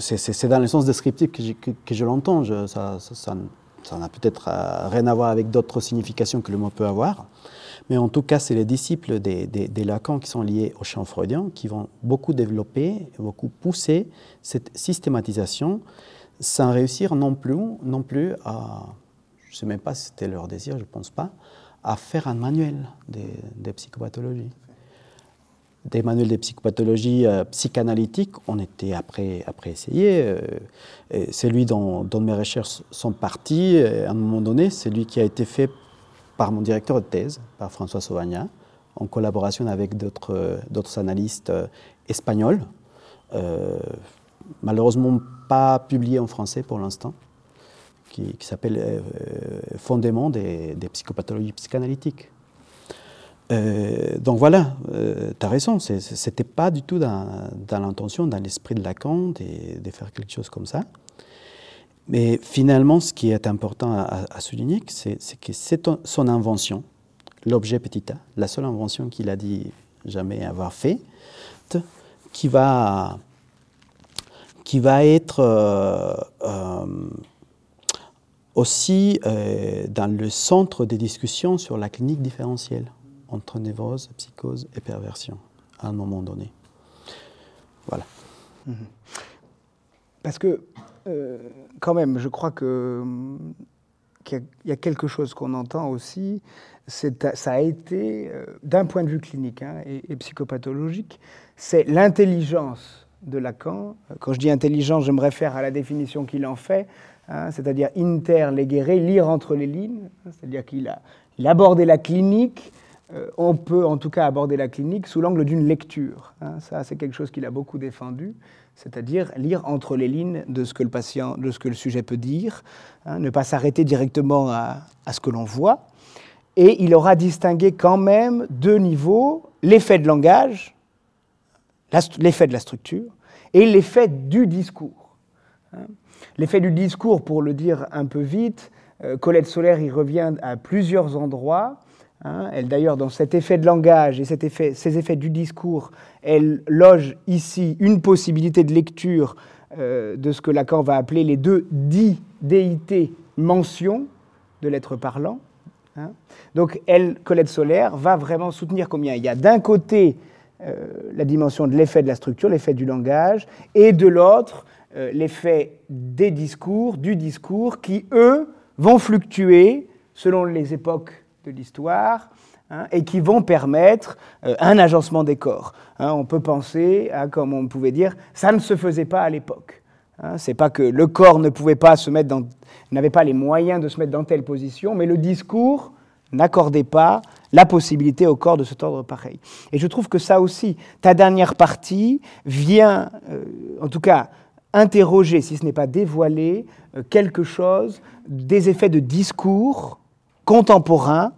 c'est dans le sens descriptif que je, l'entends. Ça n'a peut-être euh, rien à voir avec d'autres significations que le mot peut avoir. Mais en tout cas, c'est les disciples des, des, Lacan qui sont liés au champ freudien qui vont beaucoup développer, beaucoup pousser cette systématisation sans réussir non plus, non plus à, je ne sais même pas si c'était leur désir, je ne pense pas, à faire un manuel des, psychopathologies. Des manuels de psychopathologie euh, psychanalytique, on était après, après essayé. Euh, celui dont, dont, mes recherches sont parties, euh, à un moment donné, c'est lui qui a été fait par mon directeur de thèse, par François Sauvagna, en collaboration avec d'autres analystes espagnols malheureusement pas publié en français pour l'instant, qui, s'appelle euh, Fondement des, psychopathologies psychanalytiques. Euh, donc voilà, euh, tu as raison, ce n'était pas du tout dans, l'intention, dans l'esprit de Lacan de, faire quelque chose comme ça. Mais finalement, ce qui est important à, souligner, c'est que c'est son invention, l'objet petit a, la seule invention qu'il a dit jamais avoir fait, qui va qui va être euh, euh, aussi dans le centre des discussions sur la clinique différentielle entre névrose, psychose et perversion à un moment donné. Voilà. Mhm. Parce que, quand même, je crois que qu'il y a quelque chose qu'on entend aussi, ça a été, d'un point de vue clinique hein, et, psychopathologique, c'est l'intelligence de Lacan. Quand je dis intelligence, je me réfère à la définition qu'il en fait, hein, c'est-à-dire interléguer, lire entre les lignes, hein, c'est-à-dire qu'il a, abordé la clinique. Euh, on peut en tout cas aborder la clinique sous l'angle d'une lecture. Hein. ça, c'est quelque chose qu'il a beaucoup défendu, c'est-à-dire lire entre les lignes de ce que le patient, de ce que le sujet peut dire, ne pas s'arrêter directement à, à ce que l'on voit. Et il aura distingué quand même deux niveaux l'effet de langage, l'effet de la structure et l'effet du discours. Hein. L'effet du discours, pour le dire un peu vite, euh, Colette Solaire y revient à plusieurs endroits. Hein. Elle, d'ailleurs, dans cet effet de langage et ces effets du discours, elle loge ici une possibilité de lecture euh, de ce que Lacan va appeler les deux dits, déités, mentions de l'être parlant. Hein. Donc, elle, Colette Solaire, va vraiment soutenir combien? Il y a d'un côté euh, la dimension de l'effet de la structure, l'effet du langage, et de l'autre, euh, l'effet des discours, du discours, qui, eux, vont fluctuer selon les époques de l'histoire, hein, et qui vont permettre euh, un agencement des corps. Hein. on peut penser, comme on pouvait dire, ça ne se faisait pas à l'époque. Hein. C'est pas que le corps ne pouvait pas se mettre dans, n'avait pas les moyens de se mettre dans telle position, mais le discours n'accordait pas la possibilité au corps de se tordre pareil. Et je trouve que ça aussi, ta dernière partie vient, euh, en tout cas, interroger, si ce n'est pas dévoiler, euh, quelque chose des effets de discours contemporains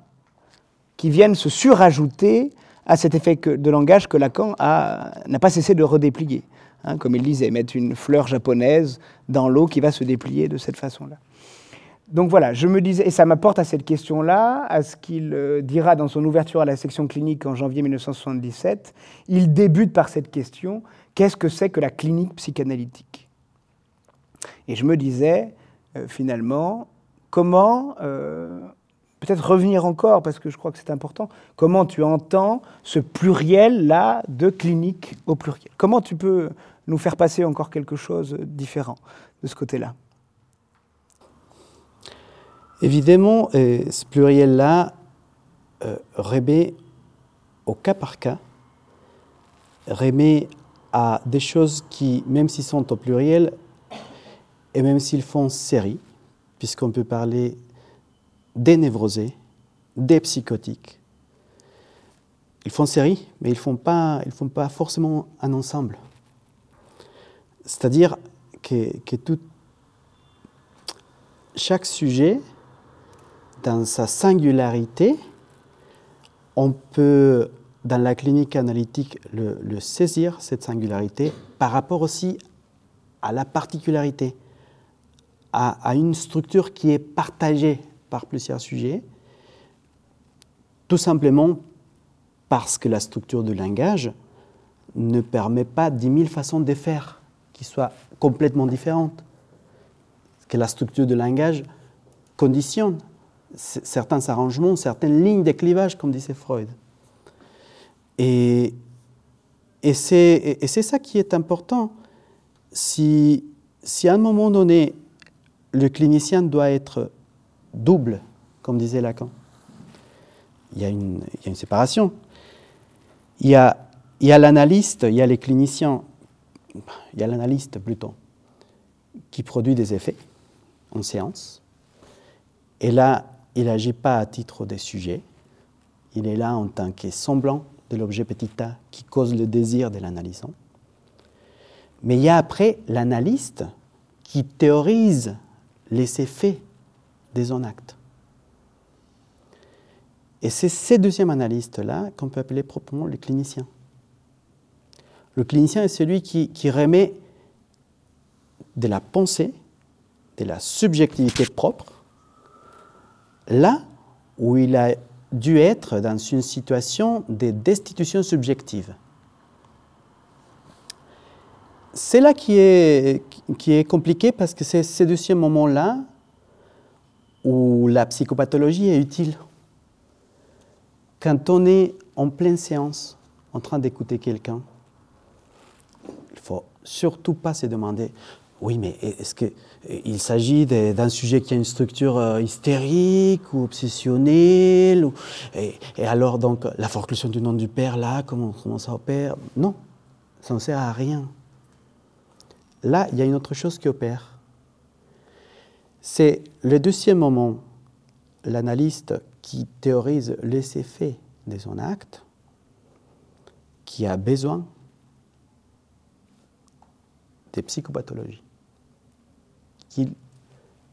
qui viennent se surajouter à cet effet de langage que Lacan n'a pas cessé de redéplier. Hein, comme il disait, mettre une fleur japonaise dans l'eau qui va se déplier de cette façon-là. donc voilà, je me disais, et ça m'apporte à cette question-là, à ce qu'il euh, dira dans son ouverture à la section clinique en janvier 1977. Il débute par cette question qu'est-ce que c'est que la clinique psychanalytique? Et je me disais, euh, finalement, comment, euh, peut-être revenir encore, parce que je crois que c'est important, comment tu entends ce pluriel-là de clinique au pluriel? Comment tu peux nous faire passer encore quelque chose de différent de ce côté-là? Évidemment, euh, ce pluriel-là euh, remet au cas par cas, remet à des choses qui, même s'ils sont au pluriel, et même s'ils font série, puisqu'on peut parler des névrosés, des psychotiques, ils font série, mais ils ne font, pas, font pas forcément un ensemble. C'est-à-dire que, chaque sujet dans sa singularité, on peut, dans la clinique analytique, le, saisir, cette singularité, par rapport aussi à la particularité, à, une structure qui est partagée par plusieurs sujets, tout simplement parce que la structure du langage ne permet pas dix mille façons de faire qui soient complètement différentes. Que la structure du langage conditionne certains arrangements, certaines lignes de clivage, comme disait Freud. Et, et c'est ça qui est important. Si, si à un moment donné, le clinicien doit être double, comme disait Lacan, il y a une, séparation. Il y a, il y a l'analyste, il y a les cliniciens, il y a l'analyste plutôt, qui produit des effets en séance. Et là, il n'agit pas à titre des sujets, il est là en tant que semblant de l'objet petit a qui cause le désir de l'analysant. Mais il y a après l'analyste qui théorise les effets des en actes. Et c'est ces deuxièmes analystes-là qu'on peut appeler proprement le clinicien. Le clinicien est celui qui, remet de la pensée, de la subjectivité propre, là où il a dû être dans une situation de destitution subjective. C'est là qui est, qui est compliqué parce que c'est ces deuxième moments-là où la psychopathologie est utile. Quand on est en pleine séance, en train d'écouter quelqu'un, il faut surtout pas se demander oui, mais est-ce qu'il s'agit d'un sujet qui a une structure euh, hystérique ou obsessionnelle et, alors, donc, la forclusion du nom du père, là, comment, comment ça opère? Non, ça ne sert à rien. Là, il y a une autre chose qui opère. C'est le deuxième moment, l'analyste qui théorise les effets de son acte, qui a besoin des psychopathologies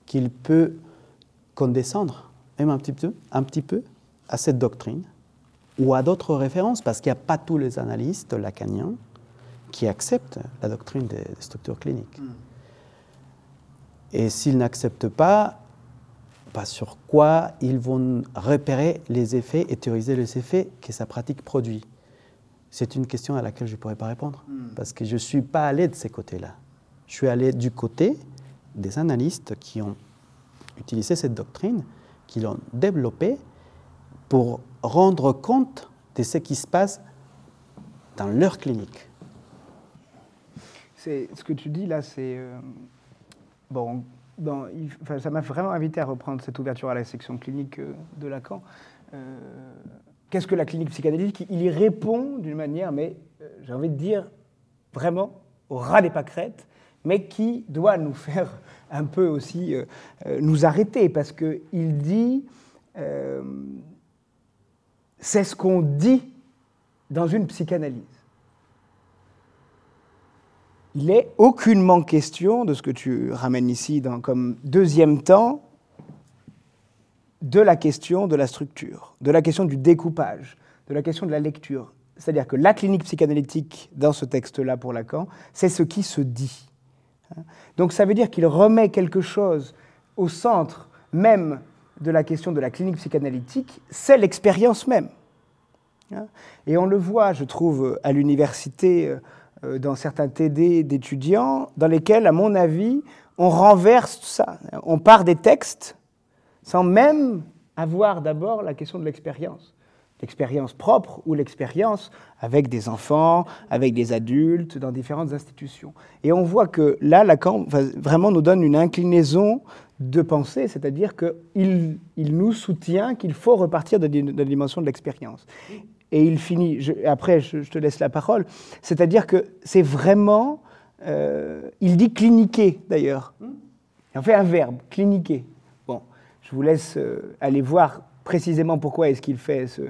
qu'il peut condescendre, même un petit, peu, à cette doctrine ou à d'autres références, parce qu'il n'y a pas tous les analystes lacaniens qui acceptent la doctrine des, structures cliniques. Hmm. Et s'ils n'acceptent pas, pas sur quoi ils vont repérer les effets et théoriser les effets que sa pratique produit? C'est une question à laquelle je ne pourrais pas répondre, hmm. parce que je ne suis pas allé de ces côtés-là. Je suis allé du côté des analystes qui ont utilisé cette doctrine, qui l'ont développée pour rendre compte de ce qui se passe dans leur clinique. C'est ce que tu dis là, c'est euh, bon. ça m'a vraiment invité à reprendre cette ouverture à la section clinique euh, de Lacan. Euh, qu'est-ce que la clinique psychanalytique? Il y répond d'une manière, mais j'ai envie de dire vraiment au ras des pâquerettes, mais qui doit nous faire un peu aussi euh, euh, nous arrêter, parce qu'il dit, euh, c'est ce qu'on dit dans une psychanalyse. Il n'est aucunement question de ce que tu ramènes ici dans, comme deuxième temps de la question de la structure, de la question du découpage, de la question de la lecture. C'est-à-dire que la clinique psychanalytique, dans ce texte-là pour Lacan, c'est ce qui se dit. Donc ça veut dire qu'il remet quelque chose au centre même de la question de la clinique psychanalytique, c'est l'expérience même. Et on le voit, je trouve, à l'université, dans certains TD d'étudiants, dans lesquels, à mon avis, on renverse tout ça. On part des textes sans même avoir d'abord la question de l'expérience. L'expérience propre ou l'expérience avec des enfants, avec des adultes, dans différentes institutions. Et on voit que là, Lacan vraiment nous donne une inclinaison de pensée, c'est-à-dire qu'il il nous soutient qu'il faut repartir de, la dimension de l'expérience. Et il finit, après je, te laisse la parole, c'est-à-dire que c'est vraiment, euh, il dit cliniquer d'ailleurs. Il en fait un verbe, cliniquer. Bon, je vous laisse euh, aller voir précisément pourquoi est-ce qu'il fait ce,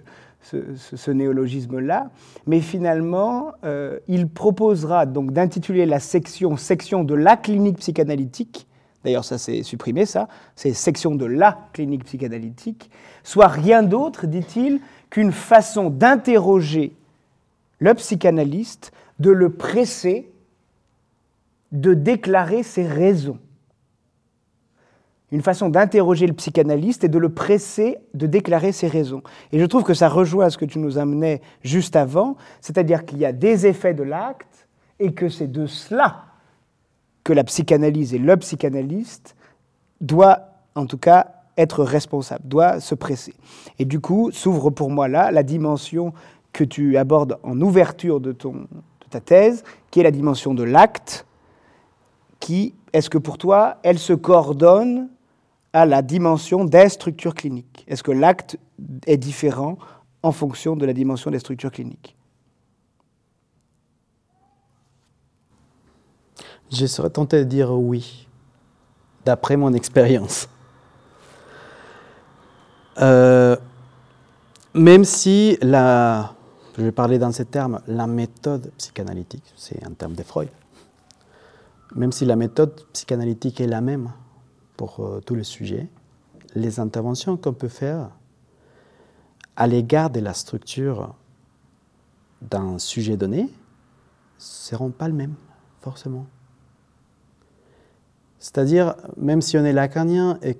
ce, néologisme-là, mais finalement, euh, il proposera donc d'intituler la section section de la clinique psychanalytique. D'ailleurs, ça s'est supprimé, ça. C'est section de la clinique psychanalytique. Soit rien d'autre, dit-il, qu'une façon d'interroger le psychanalyste, de le presser, de déclarer ses raisons une façon d'interroger le psychanalyste et de le presser de déclarer ses raisons. Et je trouve que ça rejoint ce que tu nous amenais juste avant, c'est-à-dire qu'il y a des effets de l'acte et que c'est de cela que la psychanalyse et le psychanalyste doit, en tout cas, être responsable, doit se presser. Et du coup, s'ouvre pour moi là la dimension que tu abordes en ouverture de, ton, de ta thèse, qui est la dimension de l'acte, qui, est-ce que pour toi, elle se coordonne à la dimension des structures cliniques? Est-ce que l'acte est différent en fonction de la dimension des structures cliniques? Je serais tenté de dire oui, d'après mon expérience. Euh, même si la, je vais parler dans ces termes, la méthode psychanalytique, c'est un terme de Freud, même si la méthode psychanalytique est la même, pour euh, tous les sujets, les interventions qu'on peut faire à l'égard de la structure d'un sujet donné ne seront pas les mêmes, forcément. C'est-à-dire, même si on est lacanien et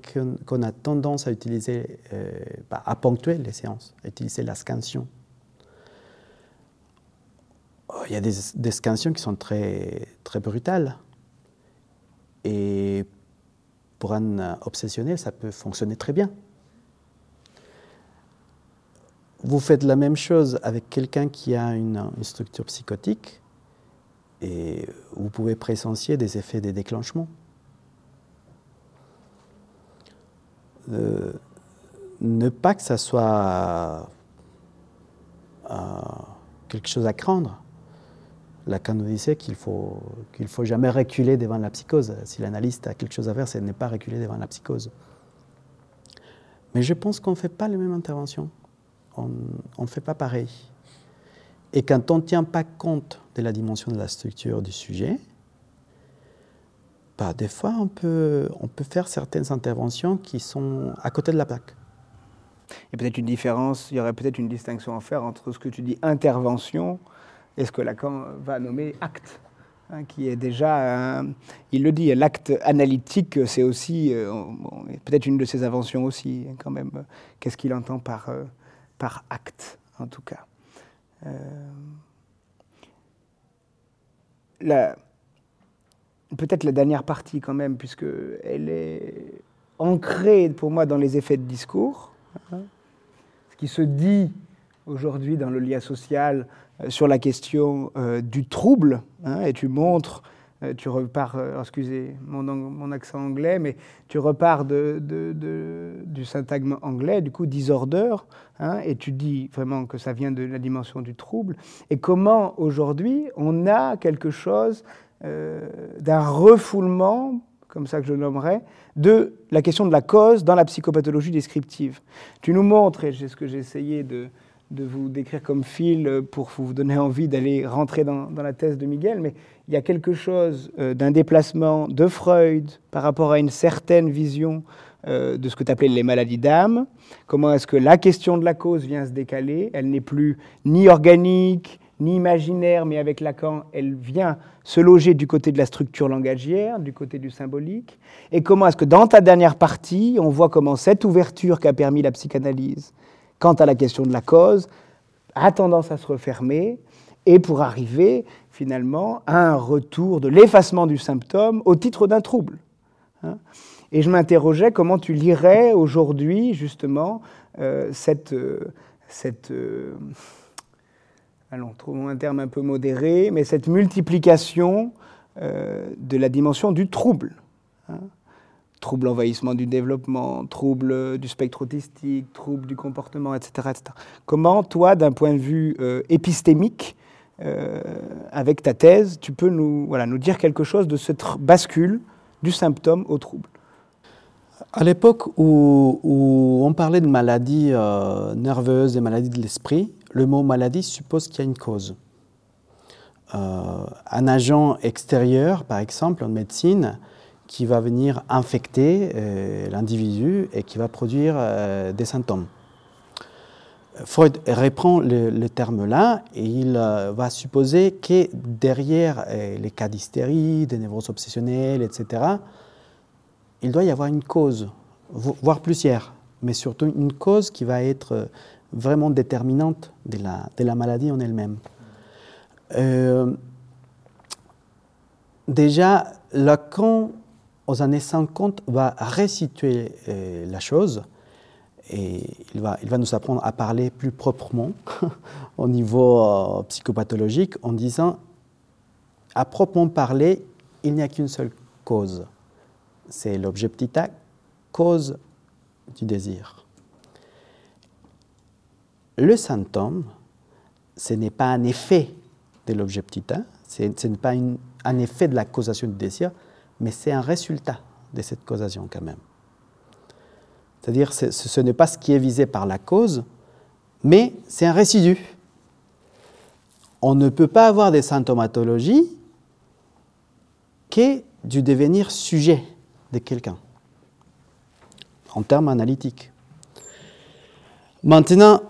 qu'on a tendance à utiliser, euh, bah, à ponctuer les séances, à utiliser la scansion, oh, il y a des, scansions qui sont très, très brutales. Et pour un obsessionnel, ça peut fonctionner très bien. Vous faites la même chose avec quelqu'un qui a une, structure psychotique et vous pouvez pressentier des effets des déclenchements. Euh, ne pas que ça soit euh, quelque chose à craindre. Lacan nous disait qu'il faut, faut jamais reculer devant la psychose. Si l'analyste a quelque chose à faire, c'est ne pas reculer devant la psychose. Mais je pense qu'on ne fait pas les mêmes interventions. On ne fait pas pareil. Et quand on ne tient pas compte de la dimension de la structure du sujet, bah, des fois, on peut, on peut faire certaines interventions qui sont à côté de la plaque. Il y peut-être une différence, il y aurait peut-être une distinction à faire entre ce que tu dis intervention et ce que Lacan va nommer acte, hein, qui est déjà, il le dit, l'acte analytique, c'est aussi, euh, peut-être une de ses inventions aussi, quand même. Qu'est-ce qu'il entend par, euh, par acte, en tout cas? Euh, Peut-être la dernière partie, quand même, puisqu'elle est ancrée pour moi dans les effets de discours. Hein, ce qui se dit aujourd'hui dans le lien social euh, sur la question euh, du trouble, hein, et tu montres, euh, tu repars, excusez mon, mon, accent anglais, mais tu repars de, du syntagme anglais, du coup disorder, hein, et tu dis vraiment que ça vient de la dimension du trouble, et comment aujourd'hui on a quelque chose d'un refoulement comme ça que je nommerais, de la question de la cause dans la psychopathologie descriptive. Tu nous montres, et c'est ce que j'ai essayé de, de vous décrire comme fil pour vous donner envie d'aller rentrer dans, la thèse de Miguel, mais il y a quelque chose euh, d'un déplacement de Freud par rapport à une certaine vision euh, de ce que tu appelais les maladies d'âme. Comment est-ce que la question de la cause vient se décaler? Elle n'est plus ni organique, ni imaginaire, mais avec Lacan, elle vient se loger du côté de la structure langagière, du côté du symbolique, et comment est-ce que dans ta dernière partie, on voit comment cette ouverture qu'a permis la psychanalyse quant à la question de la cause a tendance à se refermer, et pour arriver finalement à un retour de l'effacement du symptôme au titre d'un trouble. Hein. et je m'interrogeais comment tu lirais aujourd'hui justement euh, cette... Euh, cette euh, allons, trouvons un terme un peu modéré, mais cette multiplication de la dimension du trouble. Hein. trouble envahissement du développement, trouble du spectre autistique, trouble du comportement, etc. etc. Comment, toi, d'un point de vue épistémique, euh, avec ta thèse, tu peux nous, voilà, nous dire quelque chose de cette bascule du symptôme au trouble? À l'époque où, on parlait de maladies euh, nerveuses et maladies de l'esprit, le mot maladie suppose qu'il y a une cause. Euh, un agent extérieur, par exemple en médecine, qui va venir infecter l'individu et qui va produire des symptômes. Freud reprend le, terme-là et il euh, va supposer que derrière euh, les cas d'hystérie, des névroses obsessionnelles, etc., il doit y avoir une cause, voire plusieurs, mais surtout une cause qui va être euh, vraiment déterminante de la, maladie en elle-même. déjà, Lacan, aux années 50, va resituer la chose et il va, il va nous apprendre à parler plus proprement au niveau euh, psychopathologique en disant, à proprement parler, il n'y a qu'une seule cause. C'est l'objet petit a, cause du désir. Le symptôme, ce n'est pas un effet de l'objet petit ce n'est pas un effet de la causation du désir, mais c'est un résultat de cette causation quand même. C'est-à-dire ce, ce n'est pas ce qui est visé par la cause, mais c'est un résidu. On ne peut pas avoir des symptomatologies qu'est du devenir sujet de quelqu'un, en termes analytiques. Maintenant,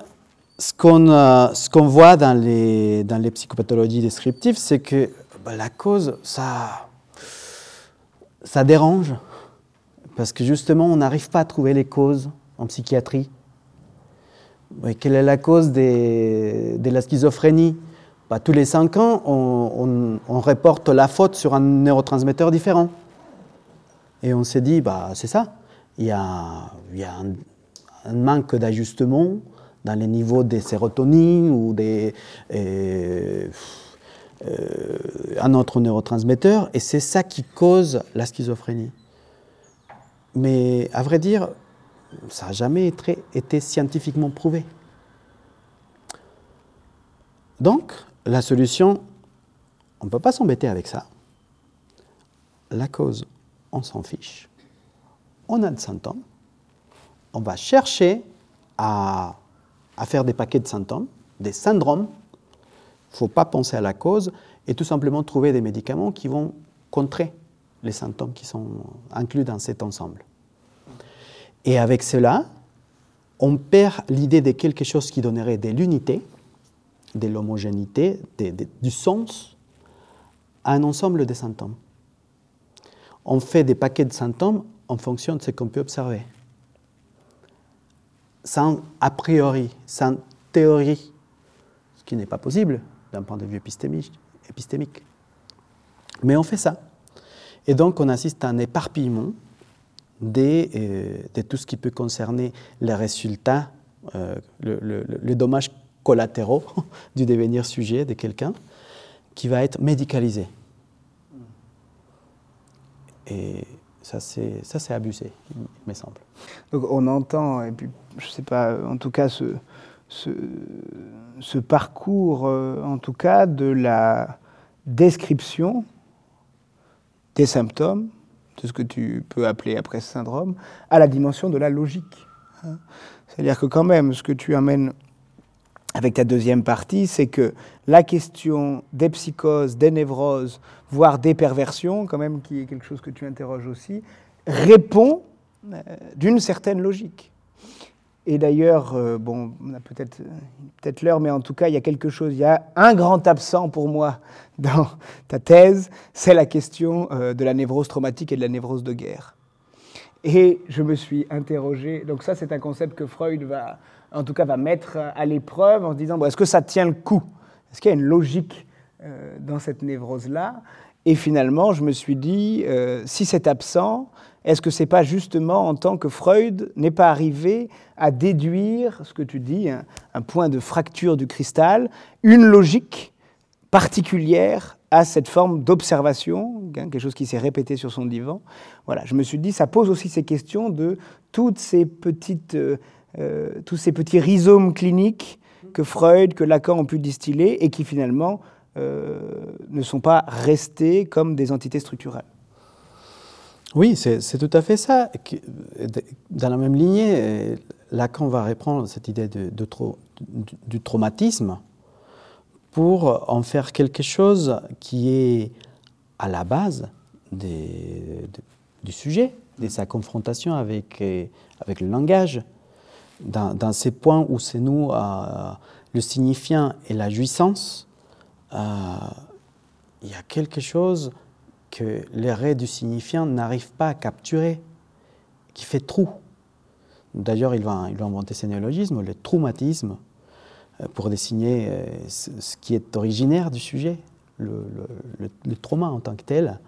ce qu'on euh, voit dans les, dans les psychopathologies descriptives, c'est que bah, la cause, ça, ça dérange, parce que justement, on n'arrive pas à trouver les causes en psychiatrie. quelle est la cause de la schizophrénie? Bah, Tous les cinq ans, on, reporte la faute sur un neurotransmetteur différent. Et on s'est dit, bah, c'est ça. Il y a, un, manque d'ajustement dans les niveaux des sérotonines ou des, euh, euh, un autre neurotransmetteur, et c'est ça qui cause la schizophrénie. Mais à vrai dire, ça n'a jamais été, scientifiquement prouvé. Donc, la solution, on ne peut pas s'embêter avec ça. La cause, on s'en fiche. On a des symptômes. On va chercher à, à faire des paquets de symptômes, des syndromes. Il ne faut pas penser à la cause et tout simplement trouver des médicaments qui vont contrer les symptômes qui sont inclus dans cet ensemble. Et avec cela, on perd l'idée de quelque chose qui donnerait de l'unité, de l'homogénéité, du sens à un ensemble de symptômes. On fait des paquets de symptômes en fonction de ce qu'on peut observer. Sans a priori, sans théorie, ce qui n'est pas possible d'un point de vue épistémique. Mais on fait ça. Et donc on assiste à un éparpillement euh, de, tout ce qui peut concerner les résultats, euh, le, dommage collatéraux du devenir sujet de quelqu'un, qui va être médicalisé. Ça, c'est abusé, il me semble. Donc on entend, et puis je ne sais pas, en tout cas, ce, ce, parcours, euh, en tout cas, de la description des symptômes de ce que tu peux appeler après syndrome, à la dimension de la logique. Hein. C'est-à-dire que quand même, ce que tu amènes avec ta deuxième partie, c'est que la question des psychoses, des névroses, voire des perversions, quand même, qui est quelque chose que tu interroges aussi, répond euh, d'une certaine logique. Et d'ailleurs, euh, bon, on a peut-être peut l'heure, mais en tout cas, il y a quelque chose, il y a un grand absent pour moi dans ta thèse, c'est la question euh, de la névrose traumatique et de la névrose de guerre. Et je me suis interrogé, donc ça c'est un concept que Freud va, en tout cas, va mettre à l'épreuve en se disant, est-ce que ça tient le coup? Est-ce qu'il y a une logique euh, dans cette névrose-là? Et finalement, je me suis dit, si c'est absent, est-ce que ce n'est pas justement en tant que Freud n'est pas arrivé à déduire, ce que tu dis, un, point de fracture du cristal, une logique particulière à cette forme d'observation, hein, quelque chose qui s'est répété sur son divan? Voilà, je me suis dit, ça pose aussi ces questions de toutes ces petites, euh, euh, tous ces petits rhizomes cliniques que Freud, que Lacan ont pu distiller et qui finalement euh, ne sont pas restés comme des entités structurelles. Oui, c'est tout à fait ça. Dans la même lignée, Lacan va reprendre cette idée du, traumatisme pour en faire quelque chose qui est à la base du sujet, de sa confrontation avec, avec le langage. Dans, ces points où c'est nous, euh, le signifiant et la jouissance, euh, il y a quelque chose que les raies du signifiant n'arrivent pas à capturer, qui fait trou. D'ailleurs, il va, il va inventer ce néologisme, le traumatisme, euh, pour désigner ce qui est originaire du sujet, le, trauma en tant que tel.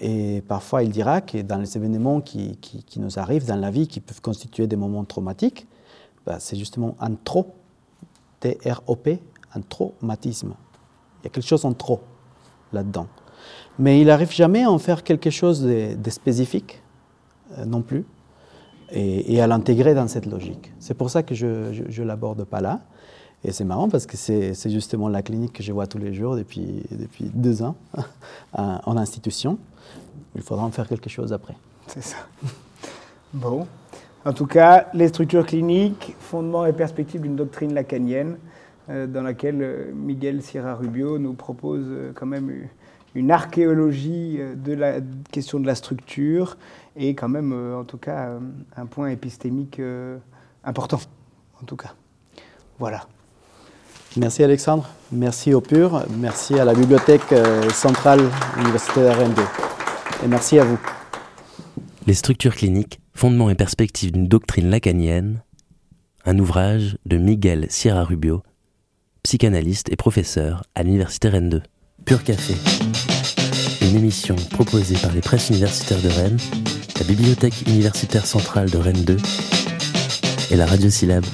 Et parfois, il dira que dans les événements qui, qui, nous arrivent dans la vie, qui peuvent constituer des moments traumatiques, bah, c'est justement un trop, T-R-O-P, un traumatisme. Il y a quelque chose en trop là-dedans. Mais il n'arrive jamais à en faire quelque chose de, spécifique euh, non plus et, à l'intégrer dans cette logique. C'est pour ça que je ne l'aborde pas là. Et c'est marrant parce que c'est justement la clinique que je vois tous les jours depuis, depuis deux ans en institution. Il faudra en faire quelque chose après. C'est ça. Bon. En tout cas, les structures cliniques, fondement et perspective d'une doctrine lacanienne, euh, dans laquelle euh, Miguel Sierra Rubio nous propose quand même une archéologie euh, de la question de la structure et quand même, euh, en tout cas, euh, un point épistémique important, en tout cas. Voilà. Merci Alexandre, merci au PUR, merci à la Bibliothèque centrale universitaire RN2 et merci à vous. Les structures cliniques, fondements et perspectives d'une doctrine lacanienne, un ouvrage de Miguel Sierra Rubio, psychanalyste et professeur à l'université Rennes 2. Pur Café. Une émission proposée par les presses universitaires de Rennes, la Bibliothèque universitaire centrale de Rennes 2 et la Radio Syllabe.